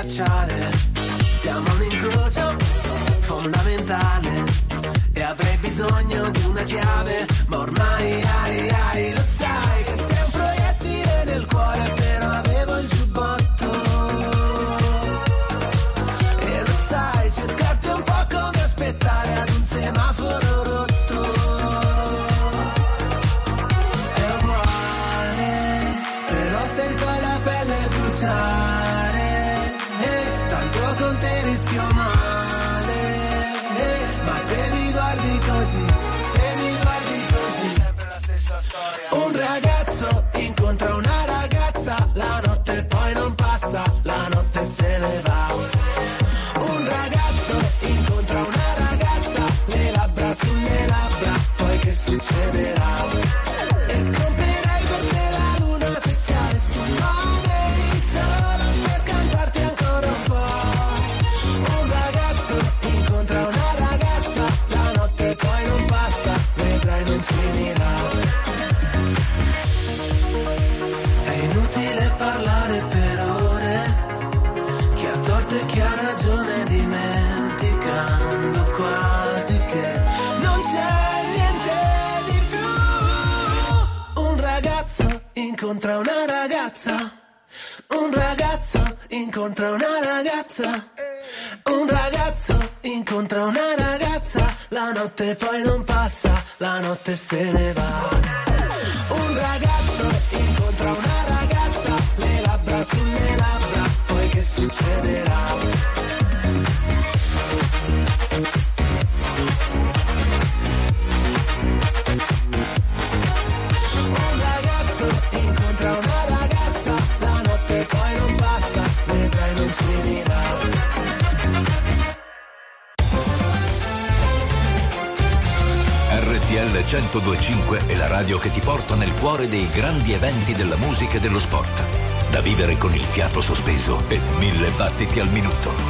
schiacciare. Siamo un incrocio fondamentale e avrei bisogno di una chiave dello sport. Da vivere con il fiato sospeso e mille battiti al minuto.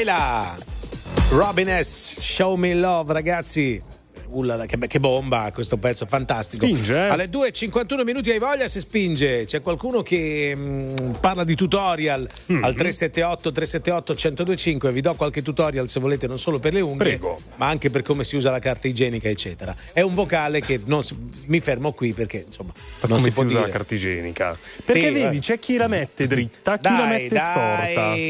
Quella Robin S. Show Me Love, ragazzi. Ullala, che, che bomba questo pezzo fantastico. Spinge, eh? Alle 2.51 minuti hai voglia si spinge. C'è qualcuno che mm, parla di tutorial Mm-hmm. al 378 378 1025. Vi do qualche tutorial se volete, non solo per le unghie, Prego. ma anche per come si usa la carta igienica, eccetera. È un vocale che non si- mi fermo qui perché insomma Ma non come si si, usa dire. la carta igienica? Perché Sì, vedi, eh. c'è chi la mette dritta, chi la Dai, mette storta. dai,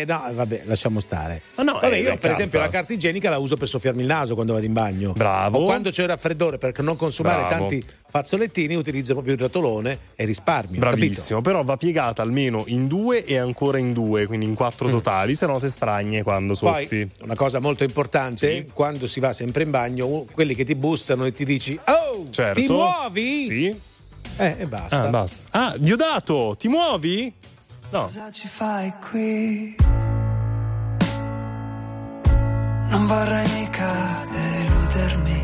eh, No, vabbè, lasciamo stare. Ma no, vabbè, eh, io per esempio carta. la carta igienica la uso per soffiarmi il naso quando vado in bagno. Bravo. O quando c'è il raffreddore per non consumare Bravo. tanti fazzolettini utilizzo proprio il rotolone e risparmio. Bravissimo, però va piegata almeno in due e ancora in due, quindi in quattro totali, se no si sfragne quando capito? soffi. Poi, una cosa molto importante, quando si va sempre in bagno, quelli che ti bussano e ti dici Oh, Certo. ti muovi? Sì. Eh, e basta. Ah, basta. Ah, Diodato, ti muovi? No. Cosa ci fai qui? Non vorrei mica deludermi.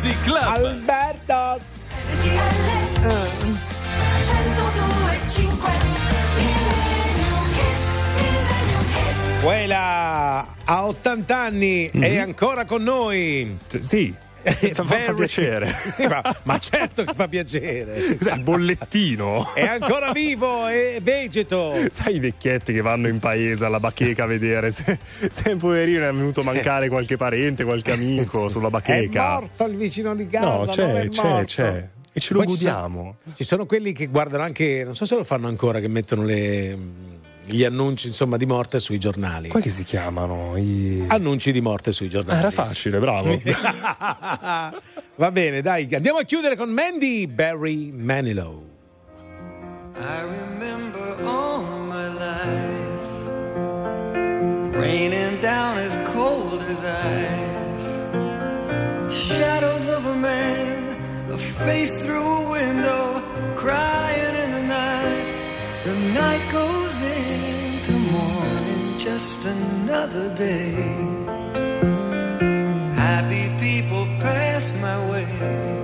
Crazy Club. Alberto! Quella a 80 anni è ancora con noi. Sì. Fa, fa Very- piacere. Sì, ma, ma certo che fa piacere. Il bollettino. È ancora vivo e vegeto. Sai i vecchietti che vanno in paese alla bacheca a vedere se, se poverino è venuto a mancare qualche parente, qualche amico sulla È bacheca. morto il vicino di casa. No, c'è, è c'è, c'è. E ce lo Poi ci sono- godiamo. Ci sono quelli che guardano anche, non so se lo fanno ancora, che mettono le, gli annunci insomma di morte sui giornali. Come che si chiamano? I... Annunci di morte sui Ah, giornali. era facile, bravo. Va bene, dai, andiamo a chiudere con Mandy Barry Manilow. I remember all my life raining down as cold as ice. Shadows of a man face through a window, crying in the night. The night goes into morning, just another day. Happy people pass my way.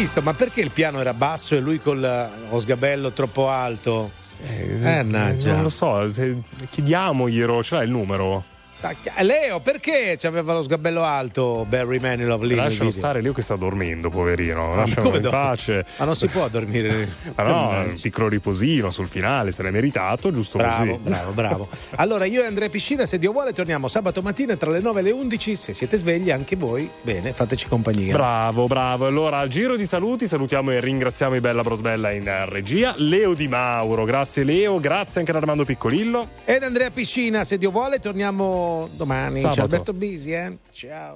Visto? Ma perché il piano era basso e lui con lo sgabello troppo alto? Eh, mannaggia. Non lo so, se- chiediamoglielo, ce l'hai il numero? Tacchia- Leo, perché c'aveva lo sgabello alto Barry Manilow lì? Lascialo stare Leo che sta dormendo, poverino. Lascialo come in do- pace. Ma non si può dormire. Ma no, un piccolo riposino sul finale, se l'è meritato, giusto Bravo, così. bravo, bravo. Allora, io e Andrea Piscina, se Dio vuole, torniamo sabato mattina tra le 9 e le 11. Se siete svegli, anche voi, bene, fateci compagnia. Bravo, bravo. Allora, al giro di saluti, salutiamo e ringraziamo i Bella Brosbella in eh, regia. Leo Di Mauro, grazie Leo, grazie anche ad Armando Piccolillo. Ed Andrea Piscina, se Dio vuole, torniamo domani. Sabato. C'è Alberto Bisi, eh? Ciao.